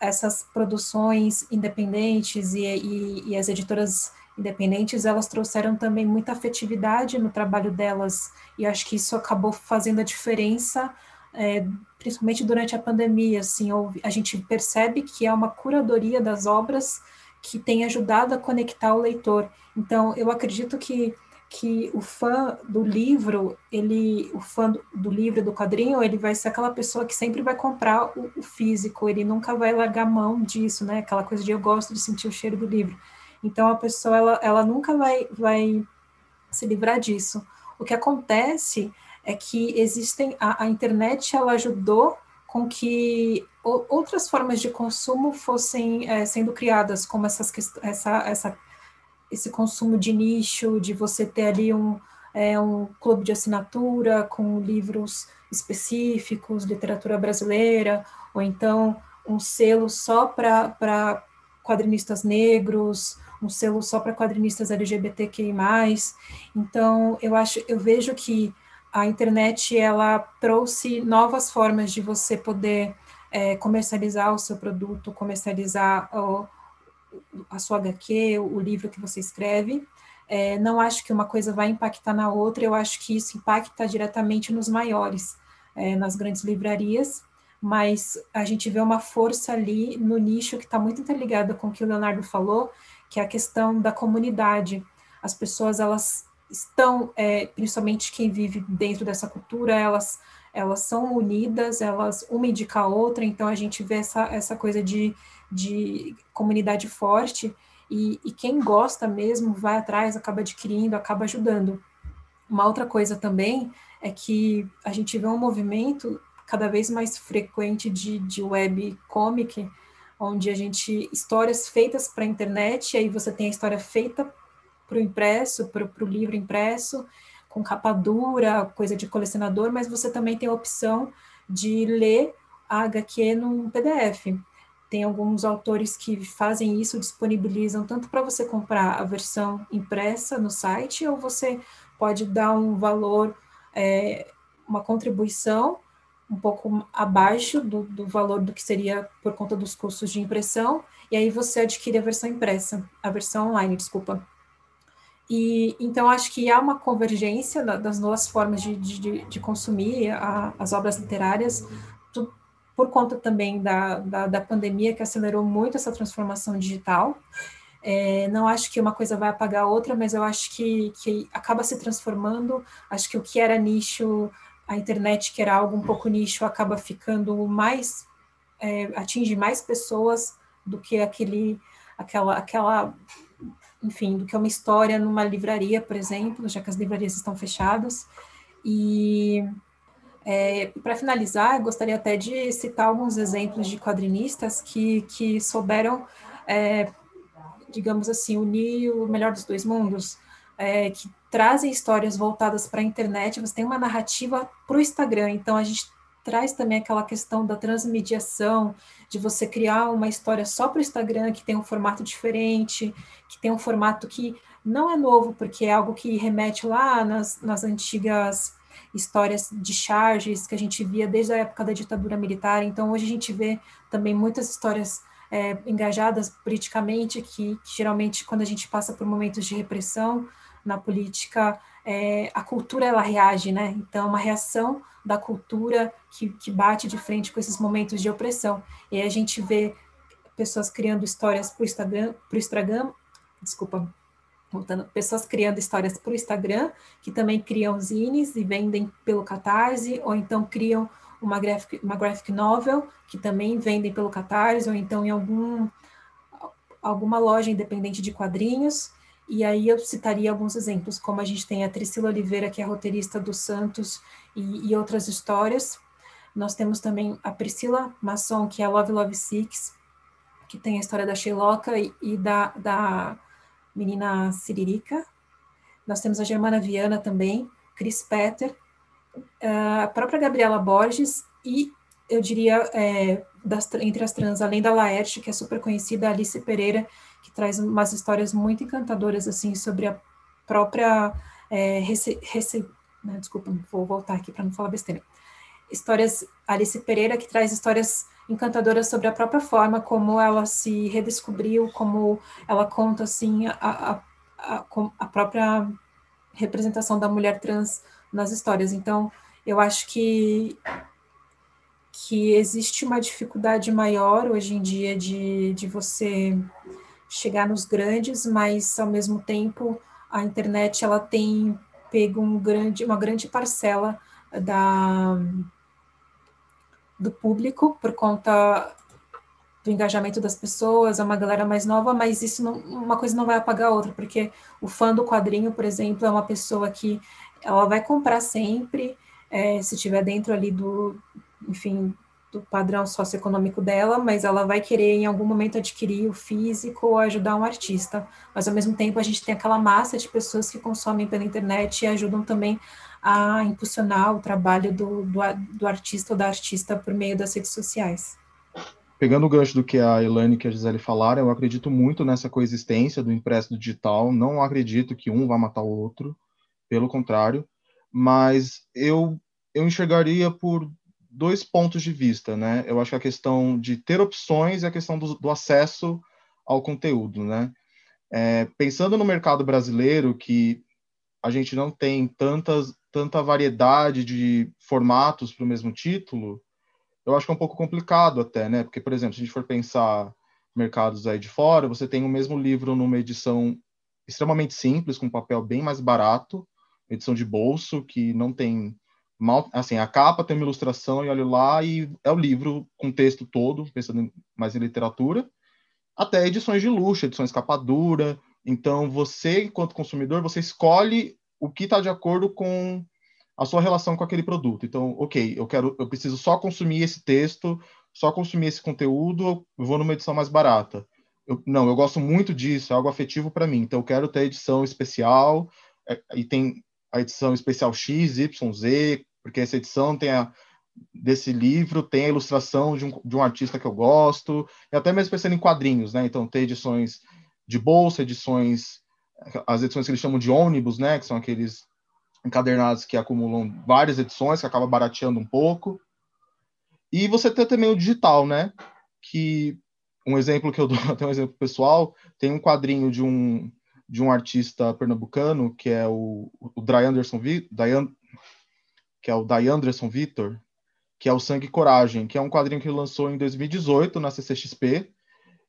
essas produções independentes e, e, as editoras independentes, elas trouxeram também muita afetividade no trabalho delas, e acho que isso acabou fazendo a diferença, é, principalmente durante a pandemia, assim, a gente percebe que é uma curadoria das obras que tem ajudado a conectar o leitor. Então, eu acredito que que o fã do livro, ele, o fã do livro, do quadrinho, ele vai ser aquela pessoa que sempre vai comprar o, o, físico, ele nunca vai largar mão disso, né? Aquela coisa de eu gosto de sentir o cheiro do livro. Então a pessoa ela, ela nunca vai, vai se livrar disso. O que acontece é que existem a, a internet ela ajudou com que outras formas de consumo fossem é, sendo criadas, como essas, essa, essa esse consumo de nicho, de você ter ali um, é, um clube de assinatura com livros específicos, literatura brasileira, ou então um selo só para quadrinistas negros, um selo só para quadrinistas LGBTQI+. Então, eu acho, eu vejo que a internet ela trouxe novas formas de você poder é, comercializar o seu produto, comercializar o, a sua HQ, o livro que você escreve. É, não acho que uma coisa vai impactar na outra, eu acho que isso impacta diretamente nos maiores, é, nas grandes livrarias, mas a gente vê uma força ali no nicho que está muito interligada com o que o Leonardo falou, que é a questão da comunidade. As pessoas, elas estão, é, principalmente quem vive dentro dessa cultura, elas elas são unidas, elas uma indica a outra, então a gente vê essa, essa coisa de de comunidade forte, e, e quem gosta mesmo vai atrás, acaba adquirindo, acaba ajudando. Uma outra coisa também é que a gente vê um movimento cada vez mais frequente de, de web comic, onde a gente, histórias feitas para a internet, aí você tem a história feita para o impresso, para o livro impresso, com capa dura, coisa de colecionador, mas você também tem a opção de ler a HQ num PDF. Tem alguns autores que fazem isso, disponibilizam tanto para você comprar a versão impressa no site, ou você pode dar um valor, é, uma contribuição um pouco abaixo do, do valor do que seria por conta dos custos de impressão, e aí você adquire a versão impressa, a versão online, desculpa. E então acho que há uma convergência das duas formas de, de, de consumir a, as obras literárias, por conta também da, da, da pandemia, que acelerou muito essa transformação digital. É, não acho que uma coisa vai apagar a outra, mas eu acho que, que acaba se transformando. Acho que o que era nicho, a internet, que era algo um pouco nicho, acaba ficando mais, é, atinge mais pessoas do que aquele, aquela, aquela, enfim, do que uma história numa livraria, por exemplo, já que as livrarias estão fechadas. E é, Para finalizar, gostaria até de citar alguns exemplos de quadrinistas que, que souberam, é, digamos assim, unir o melhor dos dois mundos, é, que trazem histórias voltadas para a internet, você tem uma narrativa para o Instagram, então a gente traz também aquela questão da transmediação, de você criar uma história só para o Instagram, que tem um formato diferente, que tem um formato que não é novo, porque é algo que remete lá nas, nas antigas histórias de charges que a gente via desde a época da ditadura militar. Então, hoje a gente vê também muitas histórias é, engajadas politicamente, que, que, geralmente, quando a gente passa por momentos de repressão, na política, é, a cultura ela reage, né? Então, é uma reação da cultura que, que bate de frente com esses momentos de opressão. E aí a gente vê pessoas criando histórias para o Instagram, pro Instagram, desculpa, voltando, pessoas criando histórias para o Instagram, que também criam zines e vendem pelo Catarse, ou então criam uma graphic, uma graphic novel, que também vendem pelo Catarse, ou então em algum, alguma loja independente de quadrinhos. E aí eu citaria alguns exemplos, como a gente tem a Priscila Oliveira, que é roteirista do Santos, e, e outras histórias. Nós temos também a Priscila Masson, que é Love Love Six, que tem a história da Sheiloca e, e da, da menina Siririca. Nós temos a Germana Viana também, Chris Petter, a própria Gabriela Borges e, eu diria, é, das, entre as trans, além da Laerte, que é super conhecida, a Alice Pereira, que traz umas histórias muito encantadoras, assim, sobre a própria... É, rece, rece, né, desculpa, vou voltar aqui para não falar besteira. Histórias, Alice Pereira, que traz histórias encantadora sobre a própria forma como ela se redescobriu, como ela conta assim a, a, a, a própria representação da mulher trans nas histórias. Então, eu acho que que existe uma dificuldade maior hoje em dia de, de você chegar nos grandes, mas ao mesmo tempo a internet ela tem pego um grande, uma grande parcela da, do público por conta do engajamento das pessoas, é uma galera mais nova, mas isso não, uma coisa não vai apagar a outra, porque o fã do quadrinho, por exemplo, é uma pessoa que ela vai comprar sempre, é, se tiver dentro ali do, enfim, do padrão socioeconômico dela, mas ela vai querer em algum momento adquirir o físico ou ajudar um artista. Mas ao mesmo tempo a gente tem aquela massa de pessoas que consomem pela internet e ajudam também a impulsionar o trabalho do, do, do artista ou da artista por meio das redes sociais. Pegando o gancho do que a Elane e a Gisele falaram, eu acredito muito nessa coexistência do impresso do digital. Não acredito que um vá matar o outro, pelo contrário. Mas eu, eu enxergaria por dois pontos de vista, né? Eu acho que a questão de ter opções e a questão do, do acesso ao conteúdo, né? É, pensando no mercado brasileiro, que a gente não tem tantas tanta variedade de formatos para o mesmo título, eu acho que é um pouco complicado até, né? Porque, por exemplo, se a gente for pensar mercados aí de fora, você tem o mesmo livro numa edição extremamente simples, com papel bem mais barato, edição de bolso, que não tem mal, assim, a capa tem uma ilustração e olha lá e é o livro com texto todo, pensando mais em literatura, até edições de luxo, edições capa dura. Então, você, enquanto consumidor, você escolhe o que está de acordo com a sua relação com aquele produto. Então, ok, eu quero, eu preciso só consumir esse texto, só consumir esse conteúdo, eu vou numa edição mais barata. Eu, não, eu gosto muito disso, é algo afetivo para mim. Então, eu quero ter edição especial é, e tem a edição especial X, Y, Z, porque essa edição tem a desse livro tem a ilustração de um, de um artista que eu gosto, e até mesmo pensando em quadrinhos, né? Então, tem edições de bolsa, edições as edições que eles chamam de ônibus, né, que são aqueles encadernados que acumulam várias edições, que acaba barateando um pouco. E você tem também o digital, né, que um exemplo que eu dou, até um exemplo pessoal, tem um quadrinho de um de um artista pernambucano, que é o, o Dry Anderson, Dian, que é o Anderson Victor, que é o Sangue e Coragem, que é um quadrinho que ele lançou em 2018 na CCXP,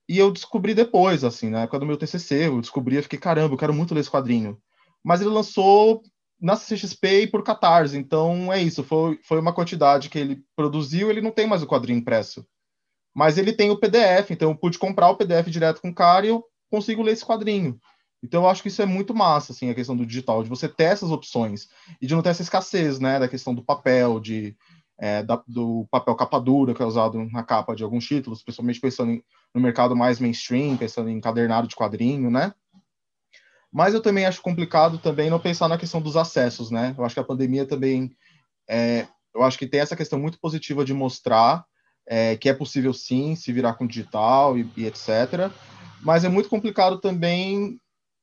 e eu descobri depois, assim, na época do meu TCC, eu descobri, eu fiquei, caramba, eu quero muito ler esse quadrinho. Mas ele lançou na CXP e por Catarse, então é isso, foi, foi uma quantidade que ele produziu, ele não tem mais o quadrinho impresso. Mas ele tem o PDF, então eu pude comprar o PDF direto com o cara e eu consigo ler esse quadrinho. Então eu acho que isso é muito massa, assim, a questão do digital, de você ter essas opções e de não ter essa escassez, né, da questão do papel, de é, da, do papel capa dura que é usado na capa de alguns títulos, principalmente pensando em, no mercado mais mainstream, pensando em encadernado de quadrinho, né? Mas eu também acho complicado também não pensar na questão dos acessos, né? Eu acho que a pandemia também, é, eu acho que tem essa questão muito positiva de mostrar é, que é possível sim se virar com digital e, e etc. Mas é muito complicado também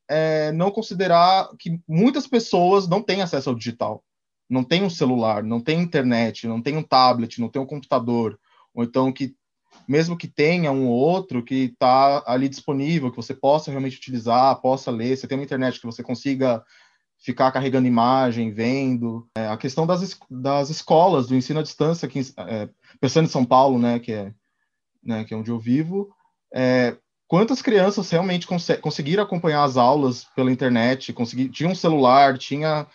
é, não considerar que muitas pessoas não têm acesso ao digital não tem um celular, não tem internet, não tem um tablet, não tem um computador, ou então que mesmo que tenha um ou outro que está ali disponível, que você possa realmente utilizar, possa ler, você tem uma internet que você consiga ficar carregando imagem, vendo. É, a questão das, das escolas, do ensino à distância, é, pensando em São Paulo, né, que é, né, que é onde eu vivo, é, quantas crianças realmente cons conseguiram acompanhar as aulas pela internet, conseguir, tinha um celular, tinha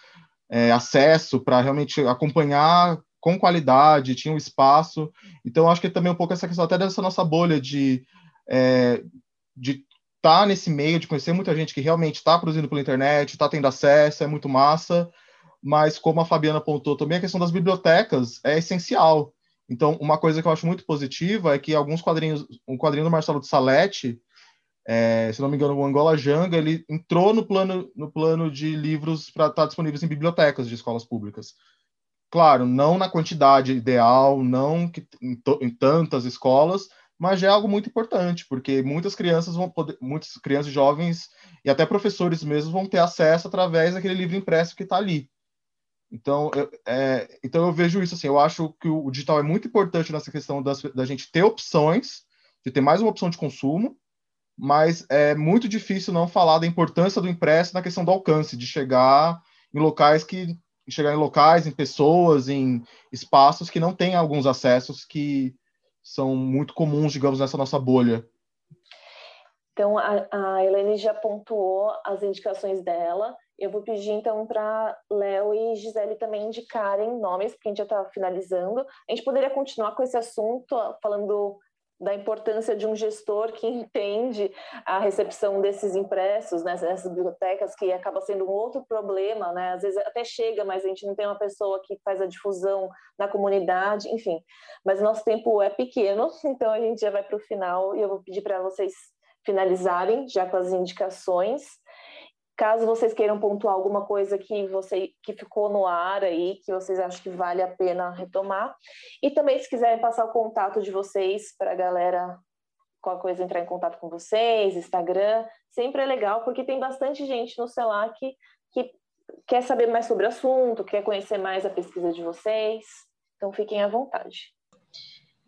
é, acesso para realmente acompanhar com qualidade, tinha um espaço. Então, acho que também um pouco essa questão até dessa nossa bolha de, é, de estar tá nesse meio, de conhecer muita gente que realmente está produzindo pela internet, está tendo acesso, é muito massa. Mas, como a Fabiana apontou também, a questão das bibliotecas é essencial. Então, uma coisa que eu acho muito positiva é que alguns quadrinhos, um quadrinho do Marcelo de Salete, é, se não me engano, o Angola Janga, ele entrou no plano, no plano de livros para estar tá disponíveis em bibliotecas de escolas públicas. Claro, não na quantidade ideal, não que, em, em tantas escolas, mas já é algo muito importante, porque muitas crianças vão poder, muitas crianças jovens e até professores mesmo vão ter acesso através daquele livro impresso que está ali. Então eu, é, então eu vejo isso assim, eu acho que o digital é muito importante nessa questão das, da gente ter opções, de ter mais uma opção de consumo, mas é muito difícil não falar da importância do impresso na questão do alcance, de chegar em locais que chegar em locais, em pessoas, em espaços que não têm alguns acessos que são muito comuns, digamos, nessa nossa bolha. Então, a, a Helene já pontuou as indicações dela. Eu vou pedir então para Léo e Gisele também indicarem nomes, porque a gente já está finalizando. A gente poderia continuar com esse assunto, falando da importância de um gestor que entende a recepção desses impressos, né, dessas bibliotecas, que acaba sendo um outro problema, né? Às vezes até chega, mas a gente não tem uma pessoa que faz a difusão na comunidade, enfim. Mas nosso tempo é pequeno, então a gente já vai para o final e eu vou pedir para vocês finalizarem já com as indicações. Caso vocês queiram pontuar alguma coisa que você que ficou no ar aí, que vocês acham que vale a pena retomar. E também, se quiserem passar o contato de vocês para a galera, qualquer coisa entrar em contato com vocês, Instagram, sempre é legal, porque tem bastante gente no celular que, que quer saber mais sobre o assunto, quer conhecer mais a pesquisa de vocês. Então, fiquem à vontade.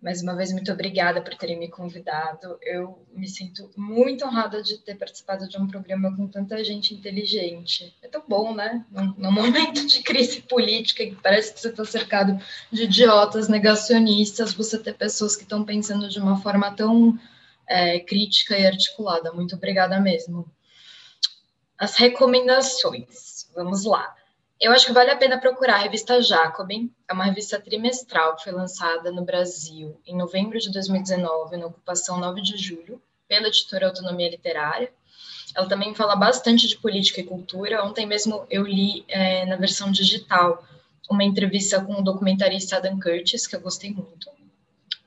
Mais uma vez, muito obrigada por terem me convidado. Eu me sinto muito honrada de ter participado de um programa com tanta gente inteligente. É tão bom, né? Num, num momento de crise política, que parece que você está cercado de idiotas negacionistas, você ter pessoas que estão pensando de uma forma tão é, crítica e articulada. Muito obrigada mesmo. As recomendações. Vamos lá. Eu acho que vale a pena procurar a revista Jacobin, é uma revista trimestral que foi lançada no Brasil em novembro de 2019, na ocupação 9 de julho, pela editora Autonomia Literária. Ela também fala bastante de política e cultura. Ontem mesmo eu li é, na versão digital uma entrevista com o documentarista Adam Curtis, que eu gostei muito.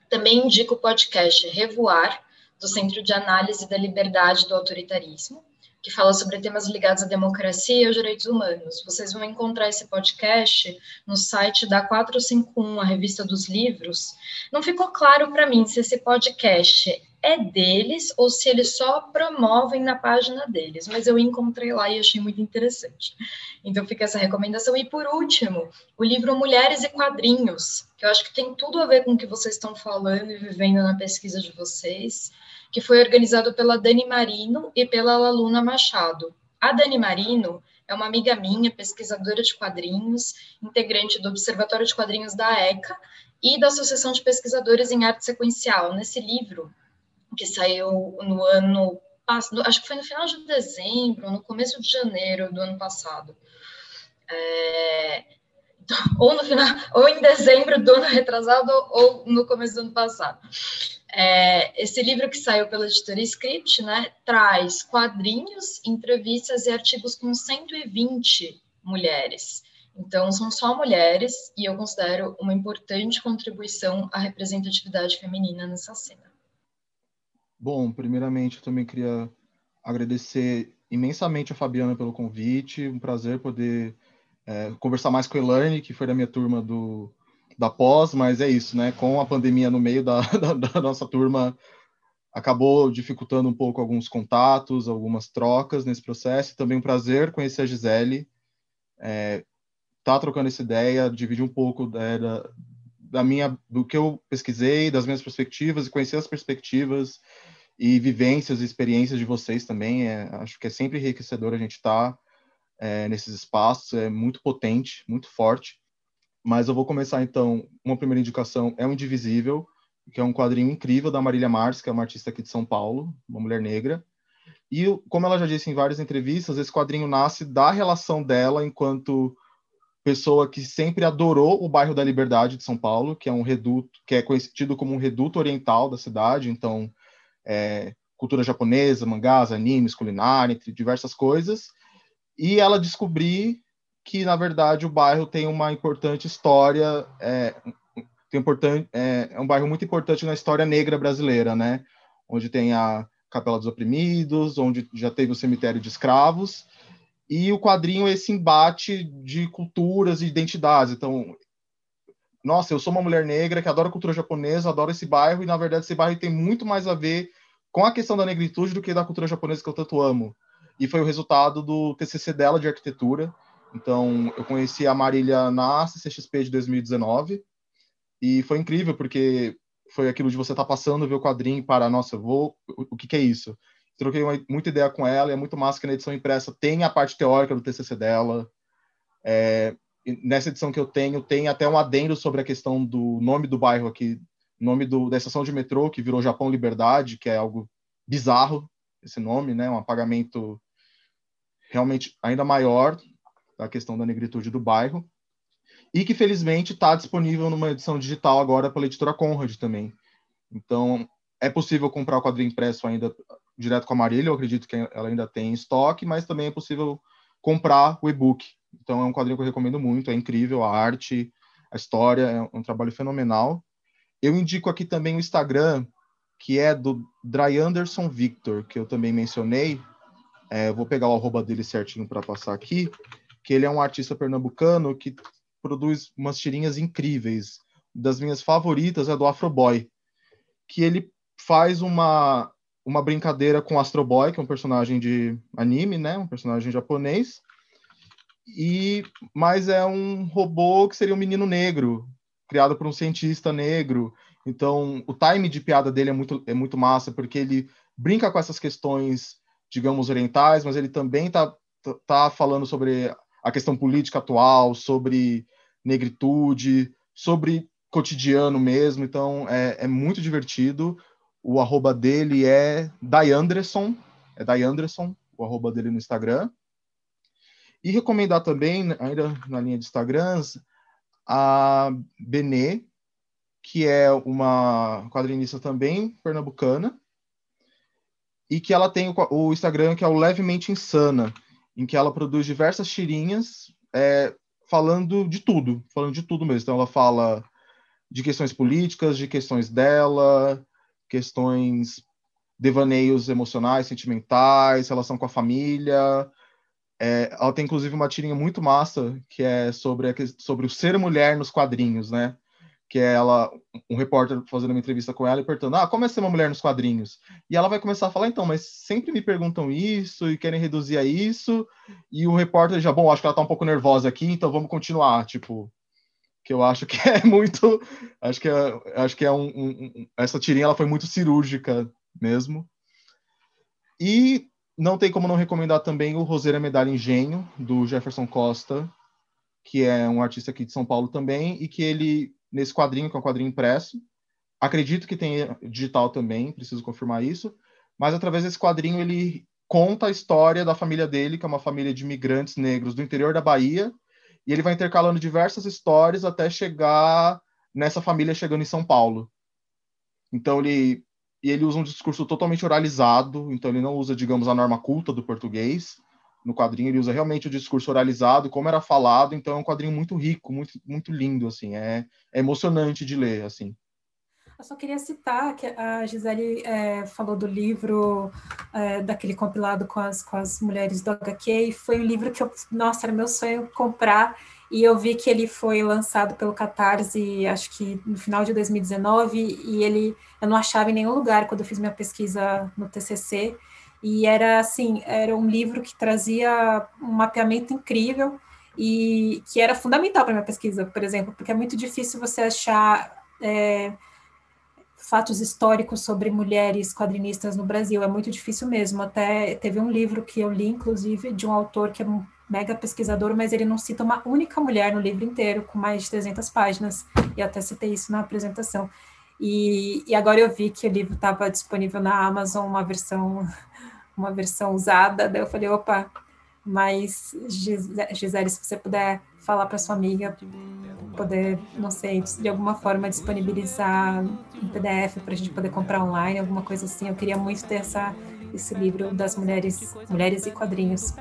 Também indico o podcast Revoar, do Centro de Análise da Liberdade do Autoritarismo que fala sobre temas ligados à democracia e aos direitos humanos. Vocês vão encontrar esse podcast no site da 451, a revista dos livros. Não ficou claro para mim se esse podcast é deles ou se eles só promovem na página deles, mas eu encontrei lá e achei muito interessante. Então fica essa recomendação. E por último, o livro Mulheres e Quadrinhos, que eu acho que tem tudo a ver com o que vocês estão falando e vivendo na pesquisa de vocês que foi organizado pela Dani Marino e pela Laluna Machado. A Dani Marino é uma amiga minha, pesquisadora de quadrinhos, integrante do Observatório de Quadrinhos da ECA e da Associação de Pesquisadores em Arte Sequencial. Nesse livro, que saiu no ano passado, acho que foi no final de dezembro, no começo de janeiro do ano passado. É, ou no final, ou em dezembro do ano retrasado, ou no começo do ano passado. É, esse livro que saiu pela editora Script, né, traz quadrinhos, entrevistas e artigos com 120 mulheres. Então, são só mulheres, e eu considero uma importante contribuição à representatividade feminina nessa cena. Bom, primeiramente, eu também queria agradecer imensamente a Fabiana pelo convite, um prazer poder é, conversar mais com a Elaine, que foi da minha turma do, da pós, mas é isso, né? Com a pandemia no meio da, da, da nossa turma, acabou dificultando um pouco alguns contatos, algumas trocas nesse processo. Também um prazer conhecer a Gisele, é, tá trocando essa ideia, dividir um pouco né, da, da minha, do que eu pesquisei, das minhas perspectivas e conhecer as perspectivas e vivências e experiências de vocês também. É, acho que é sempre enriquecedor a gente estar tá é, nesses espaços, é muito potente, muito forte. Mas eu vou começar então, uma primeira indicação é o Indivisível, que é um quadrinho incrível da Marília Mars, que é uma artista aqui de São Paulo, uma mulher negra. E, como ela já disse em várias entrevistas, esse quadrinho nasce da relação dela enquanto pessoa que sempre adorou o bairro da Liberdade de São Paulo, que é um reduto, que é conhecido como um reduto oriental da cidade, então é, cultura japonesa, mangás, animes, culinária, entre diversas coisas. E ela descobrir que na verdade o bairro tem uma importante história, é, tem importante, é, é um bairro muito importante na história negra brasileira, né? Onde tem a Capela dos Oprimidos, onde já teve o cemitério de escravos e o quadrinho é esse embate de culturas e identidades. Então, nossa, eu sou uma mulher negra que adora cultura japonesa, adoro esse bairro, e na verdade esse bairro tem muito mais a ver com a questão da negritude do que da cultura japonesa que eu tanto amo. E foi o resultado do TCC dela de arquitetura. Então, eu conheci a Marília na CCXP de 2019, e foi incrível, porque foi aquilo de você estar tá passando, ver o quadrinho para, nossa, vou, o que, que é isso? troquei uma, muita ideia com ela, e é muito massa que na edição impressa tem a parte teórica do TCC dela. É, nessa edição que eu tenho, tem até um adendo sobre a questão do nome do bairro aqui, nome do, da estação de metrô, que virou Japão Liberdade, que é algo bizarro, esse nome, né? Um apagamento realmente ainda maior da questão da negritude do bairro. E que, felizmente, está disponível numa edição digital agora pela editora Conrad também. Então, é possível comprar o quadrinho impresso ainda direto com a Marília, eu acredito que ela ainda tem em estoque, mas também é possível comprar o e-book. Então é um quadrinho que eu recomendo muito, é incrível a arte, a história, é um trabalho fenomenal. Eu indico aqui também o Instagram, que é do Dry Anderson Victor, que eu também mencionei. É, vou pegar o arroba dele certinho para passar aqui, que ele é um artista pernambucano que produz umas tirinhas incríveis. Das minhas favoritas é do Afro Boy, que ele faz uma uma brincadeira com Astro Boy, que é um personagem de anime, né? Um personagem japonês. E mas é um robô que seria um menino negro, criado por um cientista negro. Então, o time de piada dele é muito é muito massa, porque ele brinca com essas questões, digamos, orientais, mas ele também tá tá falando sobre a questão política atual, sobre negritude, sobre cotidiano mesmo. Então, é, é muito divertido. O arroba dele é Daiandresson, é Daiandresson, o arroba dele no Instagram. E recomendar também, ainda na linha de Instagrams, a Benê, que é uma quadrinista também pernambucana, e que ela tem o, Instagram que é o Levemente Insana, em que ela produz diversas tirinhas é, falando de tudo, falando de tudo mesmo. Então ela fala de questões políticas, de questões dela, questões, devaneios emocionais, sentimentais, relação com a família. É, ela tem inclusive uma tirinha muito massa que é sobre, a, sobre o ser mulher nos quadrinhos, né? Que é ela, um repórter fazendo uma entrevista com ela e perguntando: Ah, como é ser uma mulher nos quadrinhos? E ela vai começar a falar: Então, mas sempre me perguntam isso e querem reduzir a isso. E o repórter já, bom, acho que ela tá um pouco nervosa aqui, então vamos continuar. Tipo, que eu acho que é muito, acho que é, acho que é um, um, essa tirinha ela foi muito cirúrgica mesmo. E não tem como não recomendar também o Roseira Medalha Engenho do Jefferson Costa, que é um artista aqui de São Paulo também e que ele nesse quadrinho que é um quadrinho impresso, acredito que tem digital também, preciso confirmar isso, mas através desse quadrinho ele conta a história da família dele, que é uma família de imigrantes negros do interior da Bahia e ele vai intercalando diversas histórias até chegar nessa família chegando em São Paulo. Então ele e ele usa um discurso totalmente oralizado, então ele não usa, digamos, a norma culta do português. No quadrinho ele usa realmente o discurso oralizado, como era falado, então é um quadrinho muito rico, muito muito lindo assim, é, é emocionante de ler assim. Eu só queria citar que a Gisele é, falou do livro, é, daquele compilado com as, com as mulheres do HQ, foi um livro que eu, nossa, era meu sonho comprar, e eu vi que ele foi lançado pelo Catarse, acho que no final de 2019, e ele, eu não achava em nenhum lugar quando eu fiz minha pesquisa no TCC, e era assim, era um livro que trazia um mapeamento incrível, e que era fundamental para minha pesquisa, por exemplo, porque é muito difícil você achar... É, fatos históricos sobre mulheres quadrinistas no Brasil. É muito difícil mesmo. Até teve um livro que eu li, inclusive, de um autor que é mega pesquisador, mas ele não cita uma única mulher no livro inteiro, com mais de 300 páginas, e até citei isso na apresentação. E, e agora eu vi que o livro estava disponível na Amazon, uma versão, uma versão usada, daí eu falei, opa, mas Gisele, se você puder falar para sua amiga, poder, não sei, de alguma forma disponibilizar em PDF para a gente poder comprar online, alguma coisa assim. Eu queria muito ter essa, esse livro das mulheres, mulheres e quadrinhos.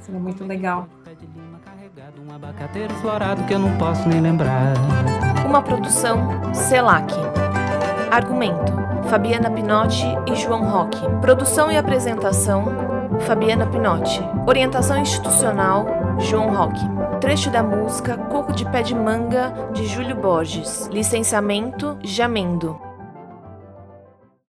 Seria muito legal. Um. Uma produção CELAC. Argumento: Fabiana Pinotti e João Roque. Produção e apresentação: Fabiana Pinotti. Orientação institucional: João Roque. Trecho da música Coco de Pé de Manga, de Júlio Borges. Licenciamento: Jamendo.